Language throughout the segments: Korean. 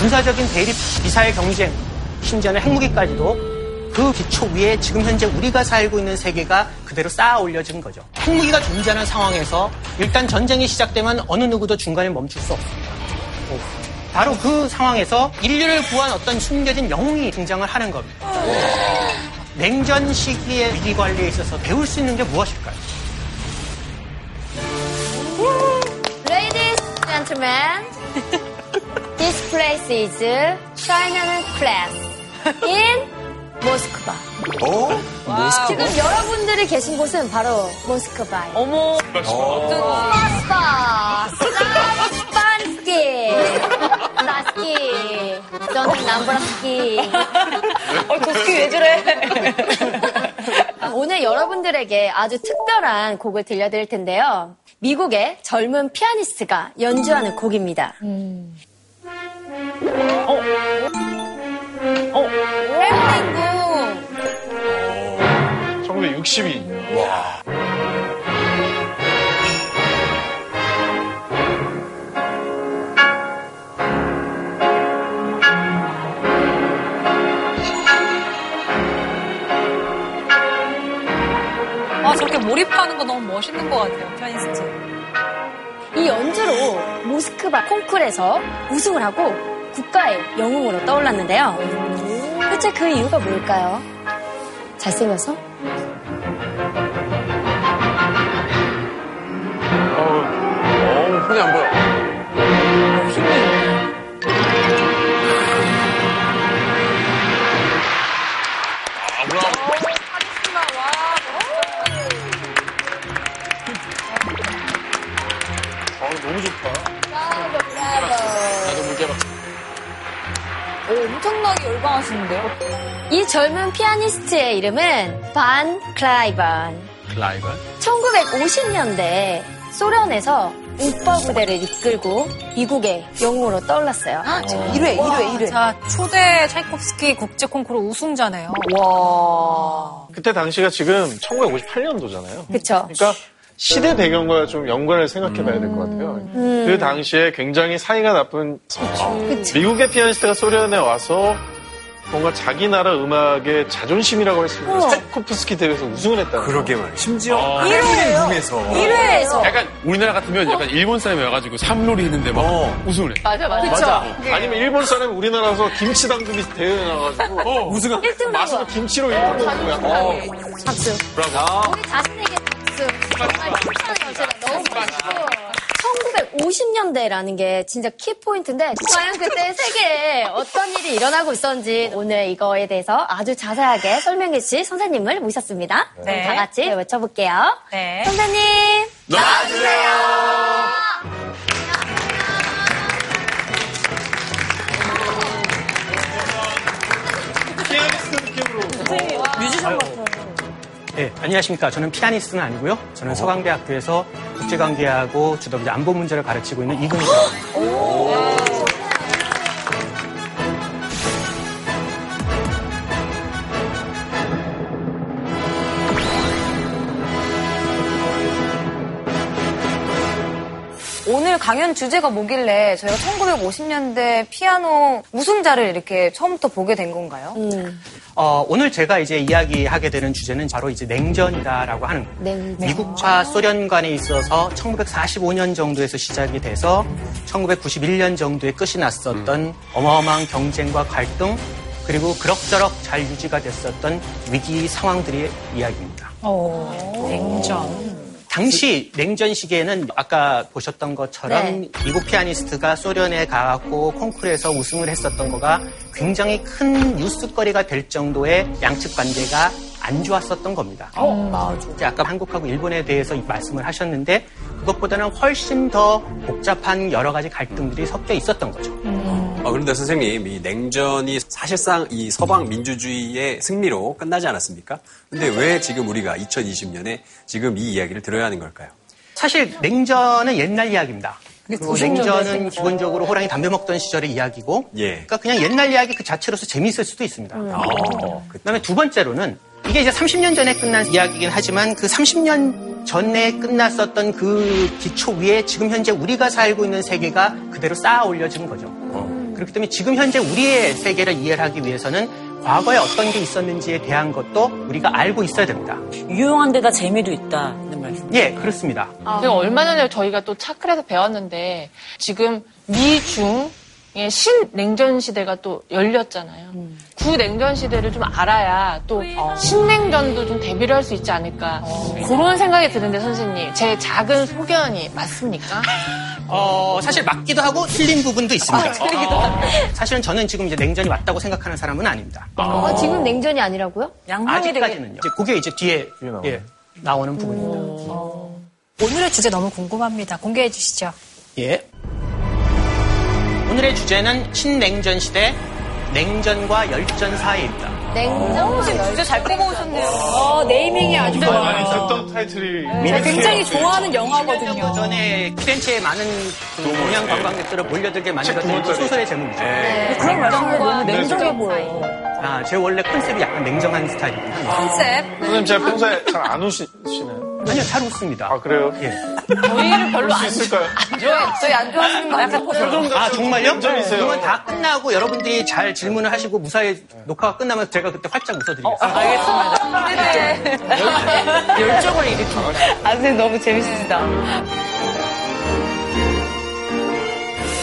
군사적인 대립, 미사일 경쟁, 심지어는 핵무기까지도 그 기초 위에 지금 현재 우리가 살고 있는 세계가 그대로 쌓아 올려진 거죠. 핵무기가 존재하는 상황에서 일단 전쟁이 시작되면 어느 누구도 중간에 멈출 수 없습니다. 바로 그 상황에서 인류를 구한 어떤 숨겨진 영웅이 등장을 하는 겁니다. 냉전 시기의 위기 관리에 있어서 배울 수 있는 게 무엇일까요? Ladies, gentlemen, place is Chinaman class in 모스크바. 어? 지금 여러분들이 계신 곳은 바로 모스크바예요. 어머. 모스크바, 스탄스키, 나스키, 저는 남브라스키. 어, 도스키 왜 저래? 오늘 여러분들에게 아주 특별한 곡을 들려드릴 텐데요. 미국의 젊은 피아니스트가 연주하는 곡입니다. 어, 햄링구. 1962. 아, 저렇게 몰입하는 거 너무 멋있는 것 같아요, 피아니스트. 이 연주로 모스크바 콩쿨에서 우승을 하고 국가의 영웅으로 떠올랐는데요. 대체 그 이유가 뭘까요? 잘생겨서? 어, 흔히 안 보여. 너무 좋다. 나도 물개박. 오, 엄청나게 열광하시는데요? 이 젊은 피아니스트의 이름은 반 클라이반. 클라이번. 1950년대 소련에서 오빠 부대를 이끌고 미국의 영웅으로 떠올랐어요. 1회, 1회, 1회. 자, 초대 차이콥스키 국제 콩쿠르 우승자네요. 와. 그때 당시가 지금 1958년도잖아요. 그쵸? 그러니까 시대 배경과 좀 연관을 생각해 봐야 될 것 같아요. 그 당시에 굉장히 사이가 나쁜 미국의 피아니스트가 소련에 와서 뭔가 자기 나라 음악의 자존심이라고 할 수 있는 차이코프스키 대회에서 우승을 했다. 그러게 말이야. 심지어 아. 일본인 중에서. 1회에서. 약간 우리나라 같으면 약간 일본 사람이 와가지고 삼놀이 했는데 막 어. 우승을 해. 맞아, 맞아. 그쵸? 아니면 일본 사람이 우리나라에서 김치 당근이 대회에 나가지고 어, 우승한. 1등 맛으로 김치로 일본 먹는 거야. 어. 박수. 브라보. 우리 자신에게 박수. 정말 칭찬해요. 제가 너무 멋있고. 1950년대라는 게 진짜 키포인트인데 과연 그때 세계에 어떤 일이 일어나고 있었는지 오늘 이거에 대해서 아주 자세하게 설명해 주실 선생님을 모셨습니다. 네. 그럼 다 같이 외쳐볼게요. 네. 선생님. 느낌으로. 뮤지션 같아요. 네, 안녕하십니까. 저는 피아니스트는 아니고요. 저는 서강대학교에서 국제관계하고 주로 이제 안보 문제를 가르치고 있는 이근수입니다. 오늘 강연 주제가 뭐길래 저희가 1950년대 피아노 우승자를 이렇게 처음부터 보게 된 건가요? 어, 오늘 제가 이제 이야기하게 되는 주제는 바로 이제 냉전이다라고 하는. 냉전. 미국과 소련 간에 있어서 1945년 정도에서 시작이 돼서 1991년 정도에 끝이 났었던 어마어마한 경쟁과 갈등 그리고 그럭저럭 잘 유지가 됐었던 위기 상황들의 이야기입니다. 냉전. 당시 냉전 시기에는 아까 보셨던 것처럼 네. 미국 피아니스트가 소련에 가고 콩쿠르에서 우승을 했었던 거가 굉장히 큰 뉴스거리가 될 정도의 양측 관계가 안 좋았었던 겁니다. 이제 아까 한국하고 일본에 대해서 이 말씀을 하셨는데 그것보다는 훨씬 더 복잡한 여러 가지 갈등들이 섞여 있었던 거죠. 어, 그런데 선생님, 이 냉전이 사실상 이 서방 민주주의의 승리로 끝나지 않았습니까? 근데 왜 지금 우리가 2020년에 지금 이 이야기를 들어야 하는 걸까요? 사실 냉전은 옛날 이야기입니다. 그리고 냉전은 기본적으로 호랑이 담배 먹던 시절의 이야기고, 예. 그러니까 그냥 옛날 이야기 그 자체로서 재미있을 수도 있습니다. 어, 그- 그다음에 두 번째로는 이게 이제 30년 전에 끝난 이야기긴 하지만 그 30년 전에 끝났었던 그 기초 위에 지금 현재 우리가 살고 있는 세계가 그대로 쌓아 올려진 거죠. 그렇기 때문에 지금 현재 우리의 세계를 이해를 하기 위해서는 과거에 어떤 게 있었는지에 대한 것도 우리가 알고 있어야 됩니다. 유용한 데다 재미도 있다는 말씀. 예, 그렇습니다. 그리고 얼마 전에 저희가 또 차클에서 배웠는데 지금 미중의 신냉전 시대가 또 열렸잖아요. 구냉전 시대를 좀 알아야 또 신냉전도 좀 대비를 할 수 있지 않을까 그런 생각이 드는데 선생님 제 작은 소견이 맞습니까? 어, 사실 맞기도 하고 틀린 부분도 있습니다. 사실은 저는 지금 이제 냉전이 맞다고 생각하는 사람은 아닙니다. 아, 지금 냉전이 아니라고요? 아직까지는요. 이제 그게 이제 뒤에. 예, 나오는 부분입니다. 오늘의 주제 너무 궁금합니다. 공개해 주시죠. 예. 오늘의 주제는 신냉전 시대 냉전과 열전 사이입니다. 냉전. 진짜 잘 뽑아오셨네요. 어, 네이밍이 아주 많이 좋아요. 타이틀이 제가 굉장히. 좋아하는 10년 영화거든요. 전에 피렌체에 많은 그 동양 관광객들을 몰려들게 만들었던 그 소설의 제목이죠. 그런 말씀을 너무 냉정해 보여. 아, 제 원래 컨셉이 약간 냉정한 스타일이긴 한데. 컨셉. 선생님 제가 평소에 잘안 우시나요? 아니요, 잘 웃습니다. 아 그래요? 예. 저희를 별로 안 있을까요? 저희 안 좋아하시는 거 약간 표정 아, 정말요? 냉전이세요. 그러면 다 끝나고 여러분들이 잘 질문을 하시고 무사히 녹화가 끝나면 제가 그때 활짝 웃어드리겠습니다. 열정을 일으킵니다. 아, 선생님 너무 재밌으시다.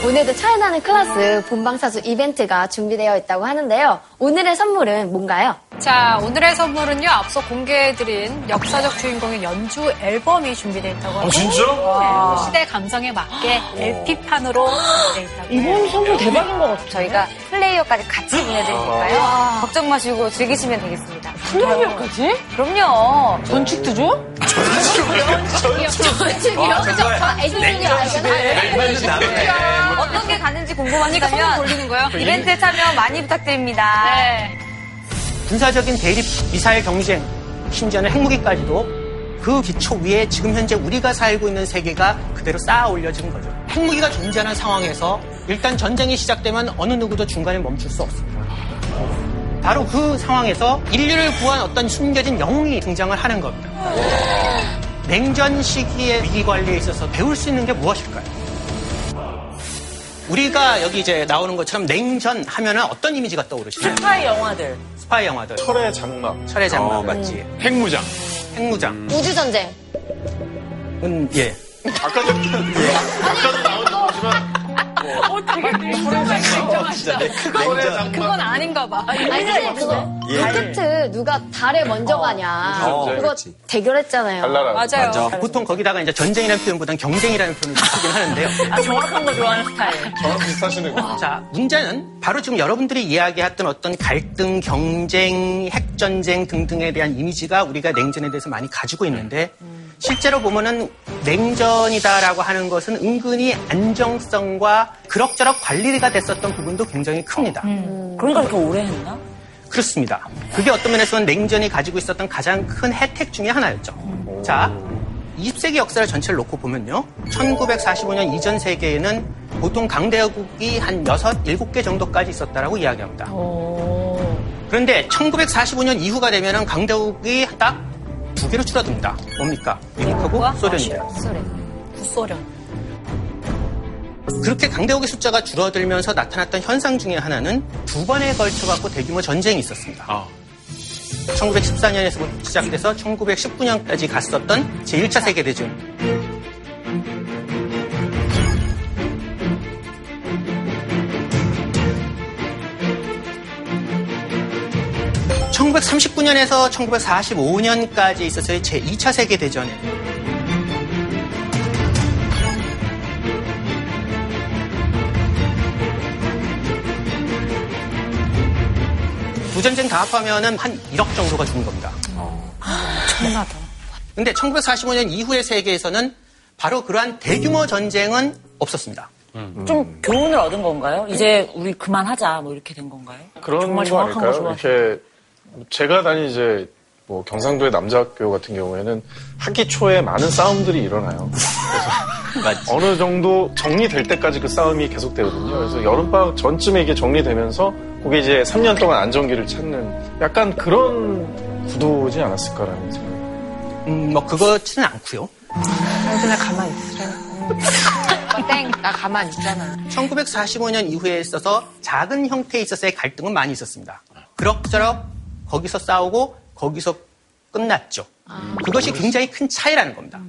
오늘도 차이나는 클래스 본방사수 이벤트가 준비되어 있다고 하는데요. 오늘의 선물은 뭔가요? 자, 오늘의 선물은요, 앞서 공개해드린 역사적 주인공의 연주 앨범이 준비되어 있다고 하고. 진짜? 네, 시대 감성에 맞게 LP판으로 되어 있다고 해요. 선물 대박인 것 같아요. 저희가 플레이어까지 같이 보내드리니까요. 걱정 마시고 즐기시면 되겠습니다. 플레이어까지? 그럼요. 전축도 저기요? 저 애기들이 알잖아요. 어떤 게 가는지 궁금하시다면 돌리는 거요? 이벤트에 참여 많이 부탁드립니다. 네. 군사적인 대립, 미사일 경쟁, 심지어는 핵무기까지도 그 기초 위에 지금 현재 우리가 살고 있는 세계가 그대로 쌓아 올려진 거죠. 핵무기가 존재하는 상황에서 일단 전쟁이 시작되면 어느 누구도 중간에 멈출 수 없습니다. 바로 그 상황에서 인류를 구한 어떤 숨겨진 영웅이 등장을 하는 겁니다. 냉전 시기의 위기 관리에 있어서 배울 수 있는 게 무엇일까요? 우리가 여기 이제 나오는 것처럼 냉전 하면은 어떤 이미지가 떠오르시나요? 스파이 영화들. 스파이 영화들. 철의 장막. 철의 장막. 어, 맞지. 핵무장. 핵무장. 우주전쟁. 은, 예. 아까 전 아까도 나오 는 거지만 철의 장막. 그건 아닌가 봐. 아니, 선생님, 그거 예. 로켓 누가 달에 먼저 가냐. 어, 그거 그렇지. 대결했잖아요. 달나라. 맞아요. 맞아. 보통 거기다가 이제 전쟁이라는 표현보다는 경쟁이라는 표현을 쓰긴 하는데요. 아, 정확한 거 좋아하는 스타일. 저랑 비슷하시는 자, 문제는 바로 지금 여러분들이 이야기했던 어떤 갈등, 경쟁, 핵전쟁 등등에 대한 이미지가 우리가 냉전에 대해서 많이 가지고 있는데 실제로 보면은 냉전이다라고 하는 것은 은근히 안정성과 그럭저럭 관리가 됐었던 부분도 굉장히 큽니다. 그런 걸 그렇게 오래 했나? 그렇습니다. 그게 어떤 면에서는 냉전이 가지고 있었던 가장 큰 혜택 중에 하나였죠. 자, 20세기 역사를 전체를 놓고 보면요. 1945년 이전 세계에는 보통 강대국이 한 6, 7개 정도까지 있었다라고 이야기합니다. 그런데 1945년 이후가 되면은 강대국이 딱 두 개로 줄어듭니다. 뭡니까? 미국하고 소련인데요. 구소련. 그렇게 강대국의 숫자가 줄어들면서 나타났던 현상 중에 하나는 두 번에 걸쳐 갖고 대규모 전쟁이 있었습니다. 아. 1914년에서 시작돼서 1919년까지 갔었던 제1차 세계대전. (1939년에서 1945년까지) 있어서의 제2차 세계대전 두 전쟁 다 합하면은 한 1억 정도가 죽은 겁니다. 엄청나다. 근데 1945년 이후의 세계에서는 바로 그러한 대규모 전쟁은 없었습니다. 좀 교훈을 얻은 건가요? 이제 우리 그만하자 뭐 이렇게 된 건가요? 그런 정말 거 정확한 거 아닐까요? 이렇게 제가 다닌 이제 뭐 경상도의 남자 학교 같은 경우에는 학기 초에 많은 싸움들이 일어나요. 맞지. 어느 정도 정리될 때까지 그 싸움이 계속되거든요. 그래서 여름방학 전쯤에 이게 정리되면서 그게 이제 3년 동안 안정기를 찾는 약간 그런 구도지 않았을까라는 생각이 음, 뭐 그렇지는 않고요. 그냥 가만히 있으래. 땡, 나 가만 있잖아. 1945년 이후에 있어서 작은 형태에 있어서의 갈등은 많이 있었습니다. 그럭저럭 거기서 싸우고 거기서 끝났죠. 그것이 굉장히 큰 차이라는 겁니다.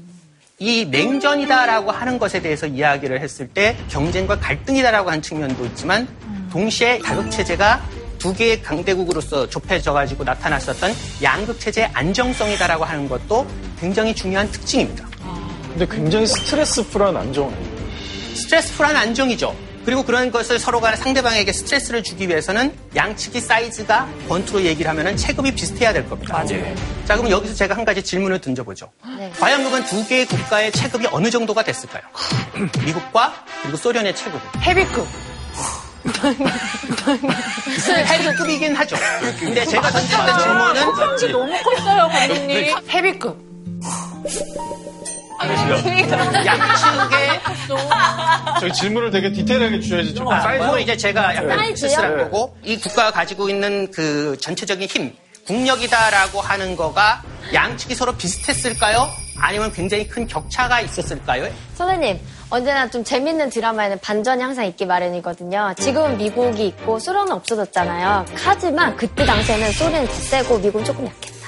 이 냉전이다라고 하는 것에 대해서 이야기를 했을 때 경쟁과 갈등이다라고 하는 측면도 있지만 동시에 다극 체제가 두 개의 강대국으로서 좁혀져 가지고 나타났었던 양극 체제의 안정성이다라고 하는 것도 굉장히 중요한 특징입니다. 근데 굉장히 스트레스풀한 안정. 스트레스풀한 안정이죠. 그리고 그런 것을 서로 간에 상대방에게 스트레스를 주기 위해서는 양측이 사이즈가 권투로 얘기를 하면 체급이 비슷해야 될 겁니다. 맞아요. 자, 그럼 여기서 제가 한 가지 질문을 던져보죠. 네. 과연 그건 두 개의 국가의 체급이 어느 정도가 됐을까요? 미국과 그리고 소련의 체급이. 헤비급. 헤비급이긴 하죠. 근데 제가 던졌던 질문은 너무 컸어요, 감독님. 헤비급. 양측의 저희 질문을 되게 디테일하게 주셔야지 좀 아, 사이즈. 그건 이제 제가 약간 사이즈요? 실수를 한 거고 이 국가가 가지고 있는 그 전체적인 힘, 국력이다라고 하는 거가 양측이 서로 비슷했을까요? 아니면 굉장히 큰 격차가 있었을까요? 선생님, 언제나 좀 재밌는 드라마에는 반전이 항상 있기 마련이거든요. 지금은 미국이 있고 소련은 없어졌잖아요. 하지만 그때 당시에는 소련이 더 세고 미국은 조금 약했다.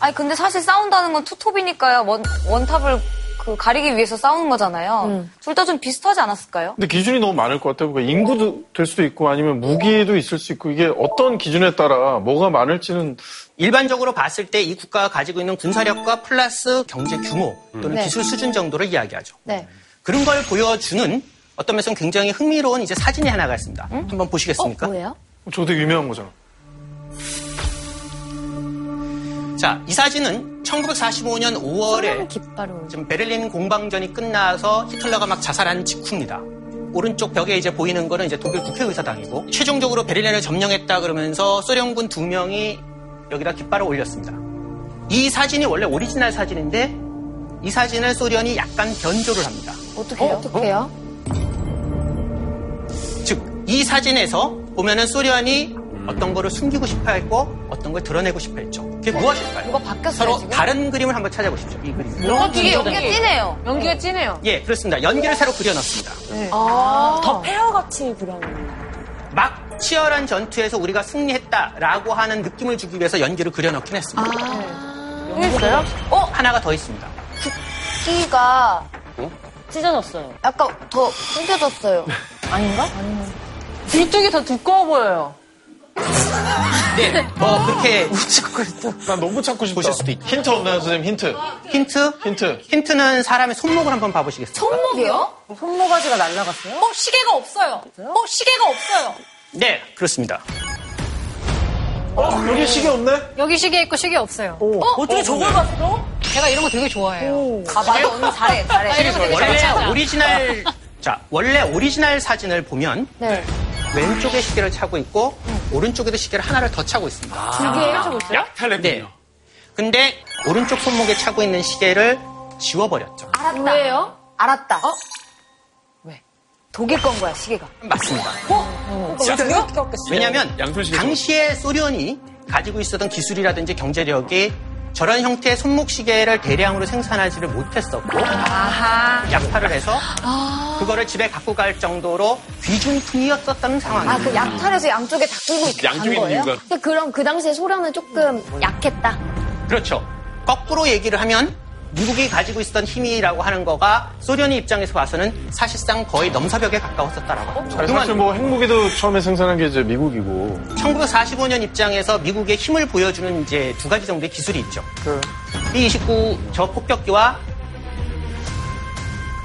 아니 근데 사실 싸운다는 건 투톱이니까요. 원, 원탑을 그 가리기 위해서 싸우는 거잖아요. 둘다 좀 비슷하지 않았을까요? 근데 기준이 너무 많을 것 같아요. 그러니까 인구도 될 수도 있고 아니면 무기도 있을 수 있고 이게 어떤 기준에 따라 뭐가 많을지는 일반적으로 봤을 때 이 국가가 가지고 있는 군사력과 플러스 경제 규모 또는 네. 기술 수준 정도를 이야기하죠. 네. 그런 걸 보여주는 어떤 면에서는 굉장히 흥미로운 이제 사진이 하나가 있습니다. 한번 어, 보시겠습니까? 뭐예요? 저 되게 유명한 거잖아. 자, 이 사진은 1945년 5월에 깃발을. 지금 베를린 공방전이 끝나서 히틀러가 막 자살한 직후입니다. 오른쪽 벽에 이제 보이는 거는 이제 독일 국회의사당이고 최종적으로 베를린을 점령했다 그러면서 소련군 두 명이 여기다 깃발을 올렸습니다. 이 사진이 원래 오리지널 사진인데 이 사진을 소련이 약간 변조를 합니다. 어떻게 해요? 어떻게 해요? 즉, 이 사진에서 보면은 소련이 어떤 거를 숨기고 싶어 했고 어떤 걸 드러내고 싶어 했죠. 그게 무엇일까요? 뭐가 바뀌었어요, 서로 지금? 다른 그림을 한번 찾아보십시오. 이 그림. 이게 연기가 진해요. 연기가 진해요. 예, 그렇습니다. 연기를 새로 그려놨습니다. 더 폐허같이 그런. 막 치열한 전투에서 우리가 승리했다라고 하는 느낌을 주기 위해서 연기를 그려넣긴 했습니다. 아. 있어요? 어? 하나가 더 있습니다. 끼가 찢어졌어요. 약간 더 숨겨졌어요. 아닌가? 뒤쪽이 더 두꺼워 보여요. 네, 뭐 그렇게 난 너무 찾고 싶다. 보실 수도 있죠. 힌트 없나요, 선생님? 힌트. 힌트? 힌트. 힌트는 사람의 손목을 한번 봐보시겠습니까? 손목이요? 손모가지가 날라갔어요? 어, 시계가 없어요. 어, 시계가 없어요. 네, 그렇습니다. 어, 여기 시계 없네? 여기 시계 있고 시계 없어요. 어, 어떻게 저걸 봤어? 제가 이런 거 되게 좋아해요. 아, 맞아. 언니 잘해, 잘해. 원래 오리지널 자 원래 오리지널 사진을 보면 네. 왼쪽에 시계를 차고 있고 오른쪽에도 시계를 하나를 더 차고 있습니다. 두 개를 차고 있어요? 약탈했군요. 네. 근데 오른쪽 손목에 차고 있는 시계를 지워버렸죠. 알았다. 왜요? 알았다. 어? 왜? 독일 건 거야, 시계가. 맞습니다. 어떻게 꼈겠어? 왜냐하면 당시에 소련이 가지고 있었던 기술이라든지 경제력이 저런 형태의 손목 시계를 대량으로 생산하지를 못했었고 약탈을 해서 그거를 집에 갖고 갈 정도로 귀중품이었었다는 상황입니다. 아, 그 약탈에서 양쪽에 다 끼고 있- 간 양쪽에 거예요? 근데 그럼 그 당시에 소련은 조금 약했다. 그렇죠. 거꾸로 얘기를 하면 미국이 가지고 있었던 힘이라고 하는 거가 소련의 입장에서 봐서는 사실상 거의 넘사벽에 가까웠었다라고. 그동안 사실 뭐 핵무기도 처음에 생산한 게 이제 미국이고. 1945년 입장에서 미국의 힘을 보여주는 이제 두 가지 정도의 기술이 있죠. 그 B-29 저 폭격기와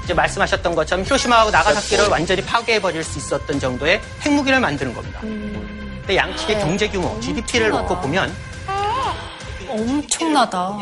이제 말씀하셨던 것처럼 히로시마하고 나가사키를 완전히 파괴해버릴 수 있었던 정도의 핵무기를 만드는 겁니다. 근데 양측의 경제 규모, GDP를 놓고 보면 엄청나다.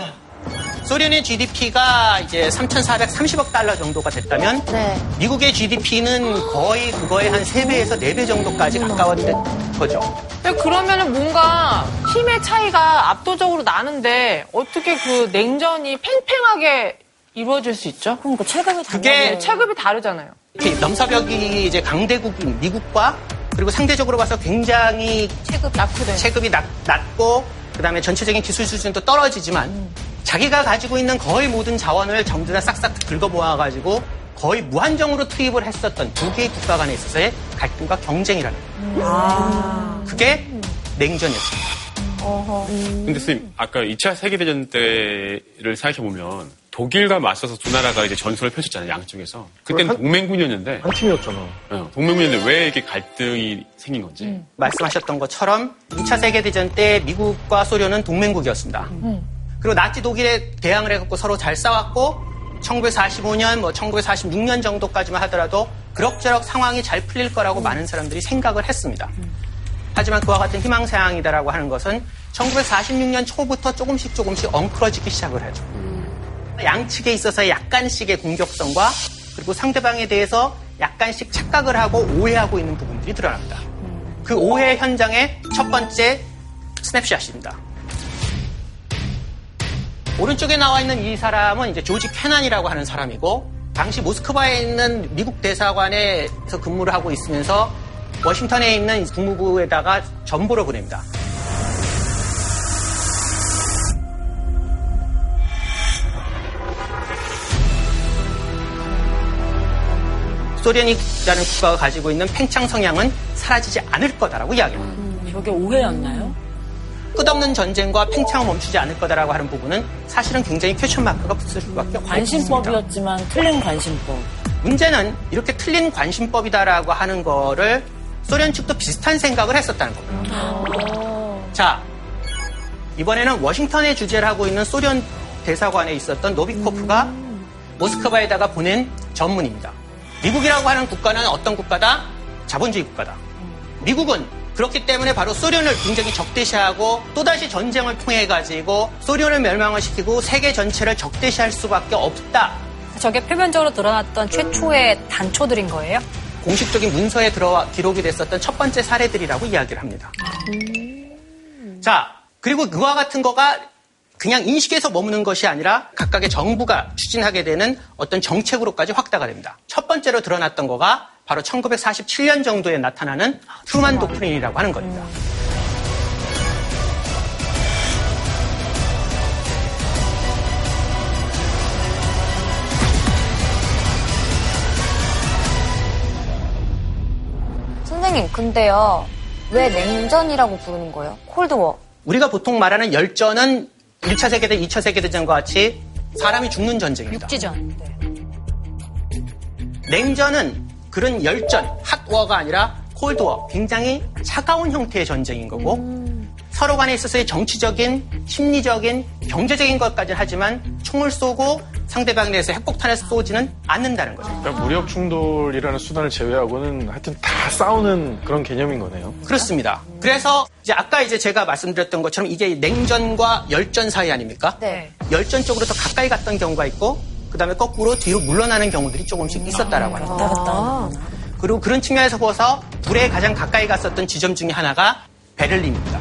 소련의 GDP가 이제 3,430억 달러 정도가 됐다면 네. 미국의 GDP는 거의 그거의 한 3배에서 4배 정도까지 가까웠던 거죠. 근데 그러면은 뭔가 힘의 차이가 압도적으로 나는데 어떻게 그 냉전이 팽팽하게 이루어질 수 있죠? 그러니까 체급이 그게. 체급이 다르잖아요. 이렇게 넘사벽이 이제 강대국인 미국과 그리고 상대적으로 봐서 굉장히 체급 낙후돼. 체급이 낮, 낮고 그다음에 전체적인 기술 수준도 떨어지지만 자기가 가지고 있는 거의 모든 자원을 전부 다 싹싹 긁어 모아가지고 거의 무한정으로 투입을 했었던 두 개의 국가 간에 있어서의 갈등과 경쟁이라는 거예요. 그게 냉전이었습니다. 근데 선생님, 아까 2차 세계대전 때를 생각해보면 독일과 맞서서 두 나라가 이제 전술을 펼쳤잖아요, 양쪽에서. 그때는 한- 동맹군이었는데, 한 팀이었잖아. 어, 동맹군이었는데 왜 이렇게 갈등이 생긴 건지. 말씀하셨던 것처럼 2차 세계대전 때 미국과 소련은 동맹국이었습니다. 그리고 나치 독일에 대항을 해갖고 서로 잘 싸웠고 1945년, 뭐 1946년 정도까지만 하더라도 그럭저럭 상황이 잘 풀릴 거라고 많은 사람들이 생각을 했습니다. 하지만 그와 같은 희망사항이다라고 하는 것은 1946년 초부터 조금씩 조금씩 엉클어지기 시작을 하죠. 양측에 있어서 약간씩의 공격성과 그리고 상대방에 대해서 약간씩 착각을 하고 오해하고 있는 부분들이 드러납니다. 그 오해 현장의 첫 번째 스냅샷입니다. 오른쪽에 나와 있는 이 사람은 이제 조지 쾌난이라고 하는 사람이고 당시 모스크바에 있는 미국 대사관에서 근무를 하고 있으면서 워싱턴에 있는 국무부에다가 전보를 보냅니다. 소련이라는 국가가 가지고 있는 팽창 성향은 사라지지 않을 거다라고 이야기합니다. 저게 오해였나요? 끝없는 전쟁과 팽창을 멈추지 않을 거다라고 하는 부분은 사실은 굉장히 question mark가 붙을 수밖에 없습니다. 관심법이었지만 틀린 관심법. 문제는 이렇게 틀린 관심법이다라고 하는 거를 소련 측도 비슷한 생각을 했었다는 겁니다. 자, 이번에는 워싱턴에 주재를 하고 있는 소련 대사관에 있었던 노비코프가 모스크바에다가 보낸 전문입니다. 미국이라고 하는 국가는 어떤 국가다? 자본주의 국가다. 미국은 그렇기 때문에 바로 소련을 굉장히 적대시하고 또다시 전쟁을 통해 가지고 소련을 멸망을 시키고 세계 전체를 적대시할 수밖에 없다. 저게 표면적으로 드러났던 최초의 단초들인 거예요? 공식적인 문서에 들어와 기록이 됐었던 첫 번째 사례들이라고 이야기를 합니다. 자, 그리고 그와 같은 거가 그냥 인식에서 머무는 것이 아니라 각각의 정부가 추진하게 되는 어떤 정책으로까지 확대가 됩니다. 첫 번째로 드러났던 거가 바로 1947년 정도에 나타나는 트루만 도크린이라고 하는 겁니다. 선생님, 근데요. 왜 냉전이라고 부르는 거예요? 콜드워. 우리가 보통 말하는 열전은 1차 세계대전, 2차 세계대전과 같이 사람이 죽는 전쟁입니다. 육지전. 냉전은 그런 열전, 핫워가 아니라 콜드워, 굉장히 차가운 형태의 전쟁인 거고 서로 간에 있어서의 정치적인, 심리적인, 경제적인 것까지는 하지만 총을 쏘고 상대방에 대해서 핵폭탄을 쏘지는 않는다는 거죠. 그러니까 무력 충돌이라는 수단을 제외하고는 하여튼 다 싸우는 그런 개념인 거네요. 그렇습니다. 그래서 이제 아까 이제 제가 말씀드렸던 것처럼 이게 냉전과 열전 사이 아닙니까? 네. 열전 쪽으로 더 가까이 갔던 경우가 있고 그다음에 거꾸로 뒤로 물러나는 경우들이 조금씩 있었다라고 합니다. 그리고 그런 측면에서 보아서 둘에 가장 가까이 갔었던 지점 중에 하나가 베를린입니다.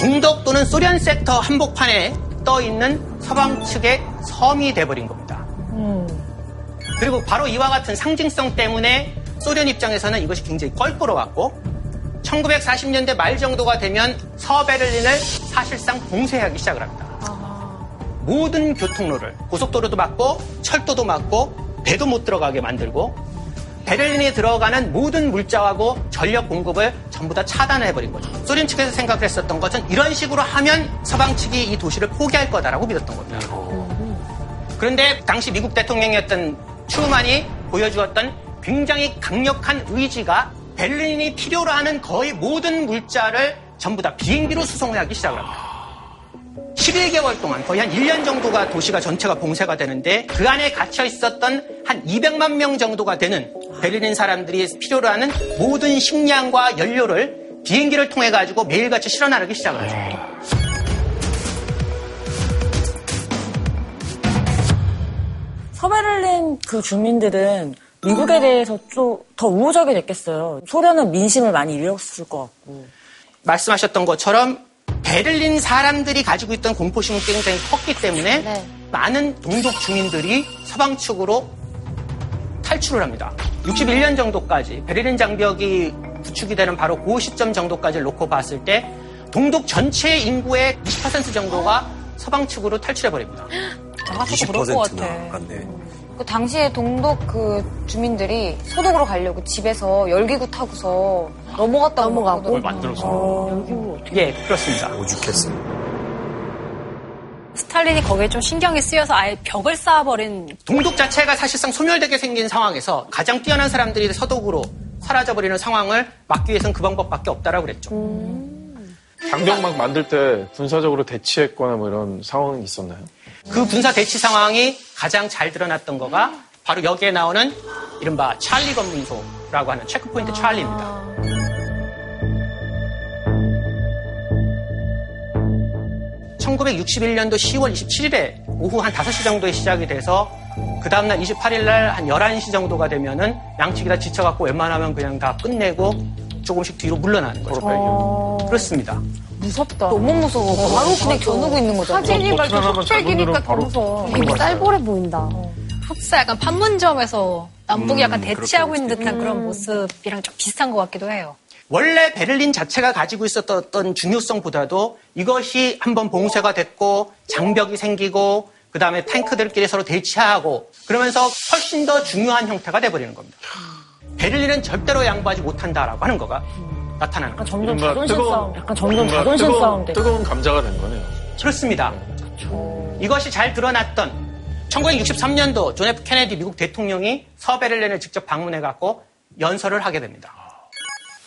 동독 또는 소련 섹터 한복판에 떠 있는 서방 측의 섬이 돼버린 겁니다. 그리고 바로 이와 같은 상징성 때문에 소련 입장에서는 이것이 굉장히 껄끄러웠고 1940년대 말 정도가 되면 서베를린을 사실상 봉쇄하기 시작을 합니다. 모든 교통로를 고속도로도 막고 철도도 막고 배도 못 들어가게 만들고 베를린에 들어가는 모든 물자하고 전력 공급을 전부 다 차단해 버린 거죠. 소련 측에서 생각을 했었던 것은 이런 식으로 하면 서방 측이 이 도시를 포기할 거다라고 믿었던 겁니다. 그런데 당시 미국 대통령이었던 추만이 보여주었던 굉장히 강력한 의지가 베를린이 필요로 하는 거의 모든 물자를 전부 다 비행기로 수송을 하기 시작을 합니다. 11개월 동안 거의 한 1년 정도가 도시가 전체가 봉쇄가 되는데 그 안에 갇혀 있었던 한 200만 명 정도가 되는 베를린 사람들이 필요로 하는 모든 식량과 연료를 비행기를 통해 가지고 매일같이 실어 나르기 하죠. 서베를린 그 주민들은 미국에 대해서 좀 더 우호적이 됐겠어요. 소련은 민심을 많이 잃었을 것 같고. 말씀하셨던 것처럼 베를린 사람들이 가지고 있던 공포심은 굉장히 컸기 때문에 네. 많은 동독 주민들이 서방 측으로 탈출을 합니다. 61년 정도까지 베를린 장벽이 구축이 되는 바로 그 시점 정도까지 놓고 봤을 때 동독 전체 인구의 20% 정도가 서방 측으로 탈출해 버립니다. 나도 그럴 것 같아. 20%나 갔네. 그 당시에 동독 그 주민들이 소독으로 가려고 집에서 열기구 타고서 넘어갔다고 넘어가고? 그걸 그러거든요. 만들어서. 예, 그렇습니다. 오죽했어. 스탈린이 거기에 좀 신경이 쓰여서 아예 벽을 쌓아버린 동독 자체가 사실상 소멸되게 생긴 상황에서 가장 뛰어난 사람들이 서독으로 사라져버리는 상황을 막기 위해서는 그 방법밖에 없다라고 그랬죠. 장벽 막 만들 때 군사적으로 대치했거나 뭐 이런 상황이 있었나요? 그 군사 대치 상황이 가장 잘 드러났던 거가 바로 여기에 나오는 이른바 찰리 검문소라고 하는 체크포인트 찰리입니다. 1961년도 10월 27일에 오후 한 5시 정도에 시작이 돼서 그 다음날 28일 날 한 11시 정도가 되면은 양측이 다 지쳐갖고 웬만하면 그냥 다 끝내고 조금씩 뒤로 물러나는 거죠. 그렇습니다. 무섭다. 너무 무서워. 바로 그냥 겨누고 있는 거잖아. 사진이 막 흑백이니까 더 무서워. 되게 쌀벌해 보인다. 흡사 약간 판문점에서 남북이 약간 음, 대치하고 그렇게 있는 듯한 그런 모습이랑 좀 비슷한 것 같기도 해요. 원래 베를린 자체가 가지고 있었던 어떤 중요성보다도 이것이 한번 봉쇄가 됐고 장벽이 생기고 그 다음에 탱크들끼리 서로 대치하고 그러면서 훨씬 더 중요한 형태가 돼버리는 겁니다. 베를린은 절대로 양보하지 못한다라고 하는 거가 나타나는 약간 거죠. 점점 자존심 뜨거운- 싸움, 약간 점점 자존심 뜨거운, 싸움 돼. 뜨거운 감자가 된 거네요. 그렇습니다. 이것이 잘 드러났던 1963년도 존 F 케네디 미국 대통령이 서베를린을 직접 방문해 갖고 연설을 하게 됩니다.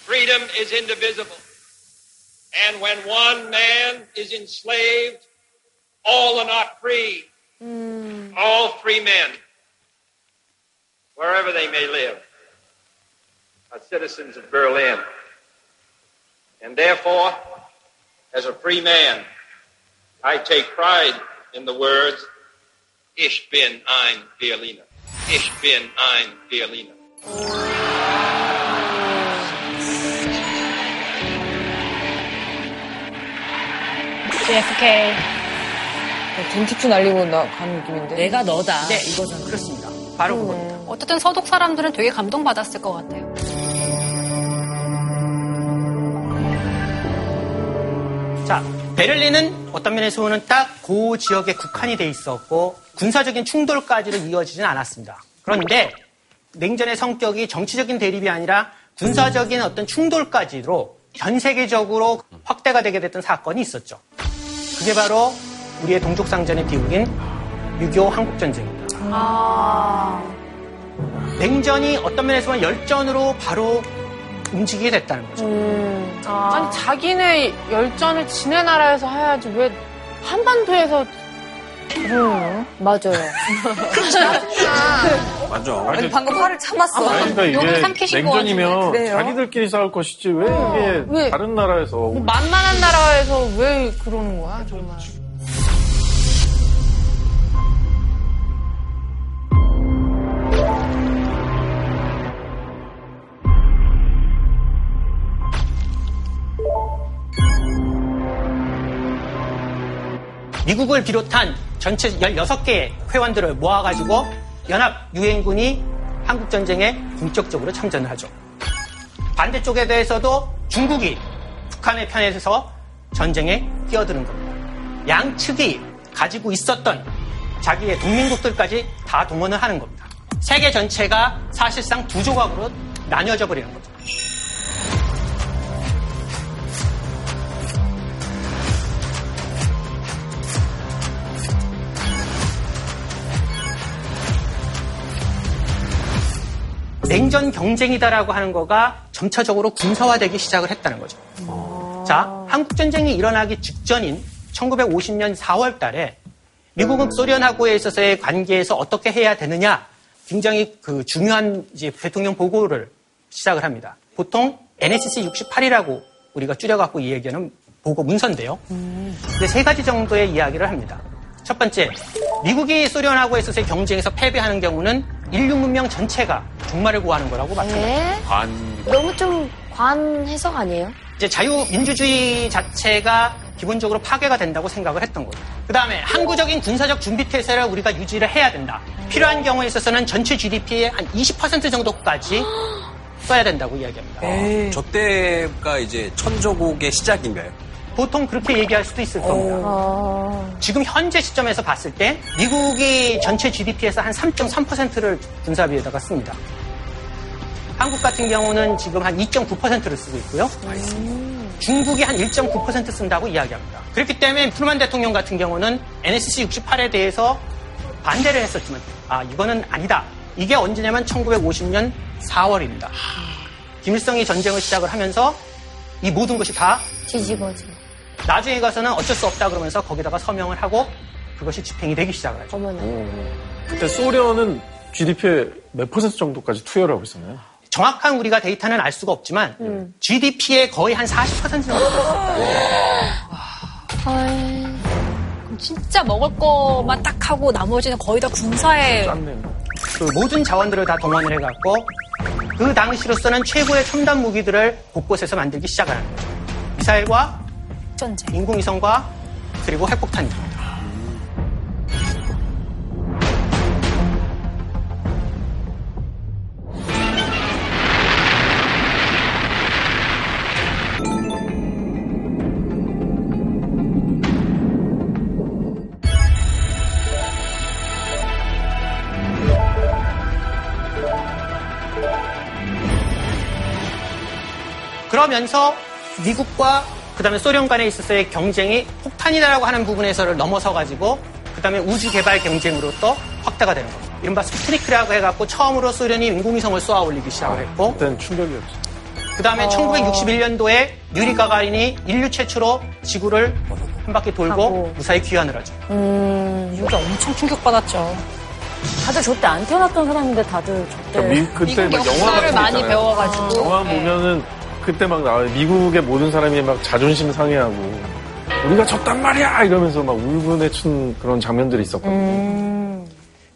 Freedom is indivisible. And when one man is enslaved, all are not free. All free men, wherever they may live, are citizens of Berlin. And therefore, as a free man, I take pride in the words, Ich bin ein Berliner. Ich bin ein Berliner. JFK. 둔투투 날리고 나 가는 느낌인데. 내가 너다. 네, 이거잖아. 그렇습니다. 바로 그겁니다. 어쨌든 서독 사람들은 되게 감동받았을 것 같아요. 자, 베를린은 어떤 면에서 보면 딱그 지역에 국한이 돼 있었고 군사적인 충돌까지도 이어지진 않았습니다. 그런데 냉전의 성격이 정치적인 대립이 아니라 군사적인 어떤 충돌까지로 전 세계적으로 확대가 되게 됐던 사건이 있었죠. 그게 바로 우리의 동족상전의 비극인 6.25 한국전쟁입니다. 냉전이 어떤 면에서 보면 열전으로 바로 움직이게 됐다는 거죠. 아니 자기네 열전을 지네 나라에서 해야지 왜 한반도에서 맞아요. 맞아. 아니, 방금 화를 참았어. 아니, 그러니까 이게 냉전이면? 자기들끼리 싸울 것이지 왜 이게 왜? 다른 나라에서 뭐 만만한 나라에서 왜 그러는 거야 정말. 미국을 비롯한 전체 16개의 회원들을 모아가지고 연합 유엔군이 한국전쟁에 본격적으로 참전을 하죠. 반대쪽에 대해서도 중국이 북한의 편에 서 전쟁에 뛰어드는 겁니다. 양측이 가지고 있었던 자기의 동맹국들까지 다 동원을 하는 겁니다. 세계 전체가 사실상 두 조각으로 나뉘어져 버리는 거죠. 냉전 경쟁이다라고 하는 거가 점차적으로 군사화되기 시작을 했다는 거죠. 자, 한국전쟁이 일어나기 직전인 1950년 4월 달에 미국은 소련하고에 있어서의 관계에서 어떻게 해야 되느냐 굉장히 그 중요한 이제 대통령 보고를 시작을 합니다. 보통 NSC 68이라고 우리가 줄여갖고 이 얘기하는 보고 문서인데요. 근데 세 가지 정도의 이야기를 합니다. 첫 번째, 미국이 소련하고 있어서의 경쟁에서 패배하는 경우는 인류 문명 전체가 종말을 구하는 거라고 맞습니다. 네. 반 너무 좀관 해석 아니에요? 이제 자유민주주의 자체가 기본적으로 파괴가 된다고 생각을 했던 거죠. 그 다음에 항구적인 군사적 준비 태세를 우리가 유지를 해야 된다. 필요한 경우에 있어서는 전체 GDP의 한 20% 정도까지 써야 된다고 이야기합니다. 저 때가 이제 천조국의 시작인가요? 보통 그렇게 얘기할 수도 있을 겁니다. 지금 현재 시점에서 봤을 때 미국이 전체 GDP에서 한 3.3%를 군사비에다가 씁니다. 한국 같은 경우는 지금 한 2.9%를 쓰고 있고요. 중국이 한 1.9% 쓴다고 이야기합니다. 그렇기 때문에 트루만 대통령 같은 경우는 NSC 68에 대해서 반대를 했었지만 아 이거는 아니다. 이게 언제냐면 1950년 4월입니다. 김일성이 전쟁을 시작을 하면서 이 모든 것이 다 뒤집어지. 나중에 가서는 어쩔 수 없다 그러면서 거기다가 서명을 하고 그것이 집행이 되기 시작을 하죠. 어머나. 그때 소련은 GDP의 몇 퍼센트 정도까지 투여를 하고 있었나요? 정확한 우리가 데이터는 알 수가 없지만 GDP의 거의 한 40% 정도 그럼 진짜 먹을 것만 딱 하고 나머지는 거의 다 군사에. 그 모든 자원들을 다 동원을 해갖고 그 당시로서는 최고의 첨단 무기들을 곳곳에서 만들기 시작을 하는 거죠. 미사일과 전쟁. 인공위성과 그리고 핵폭탄입니다. 그러면서 미국과 그 다음에 소련 간에 있었어의 경쟁이 폭탄이다라고 하는 부분에서를 넘어서 가지고 그 다음에 우주 개발 경쟁으로 또 확대가 되는 겁니다. 이른바 스푸트니크라고 해갖고 처음으로 소련이 인공위성을 쏘아 올리기 시작을 했고 그때는 충격이었죠. 그 다음에 1961년도에 유리 가가린이 인류 최초로 지구를 한 바퀴 돌고 하고. 무사히 귀환을 하죠. 이거 엄청 충격받았죠. 다들 저때 안 태어났던 사람인데 다들 저때 그러니까 미, 그때 미국 막 영화 역사를 같은 거 많이. 배워가지고. 영화 네. 보면은 그때 막 나와요. 미국의 모든 사람이 막 자존심 상해하고 우리가 졌단 말이야 이러면서 막 울분에 찬 그런 장면들이 있었거든요.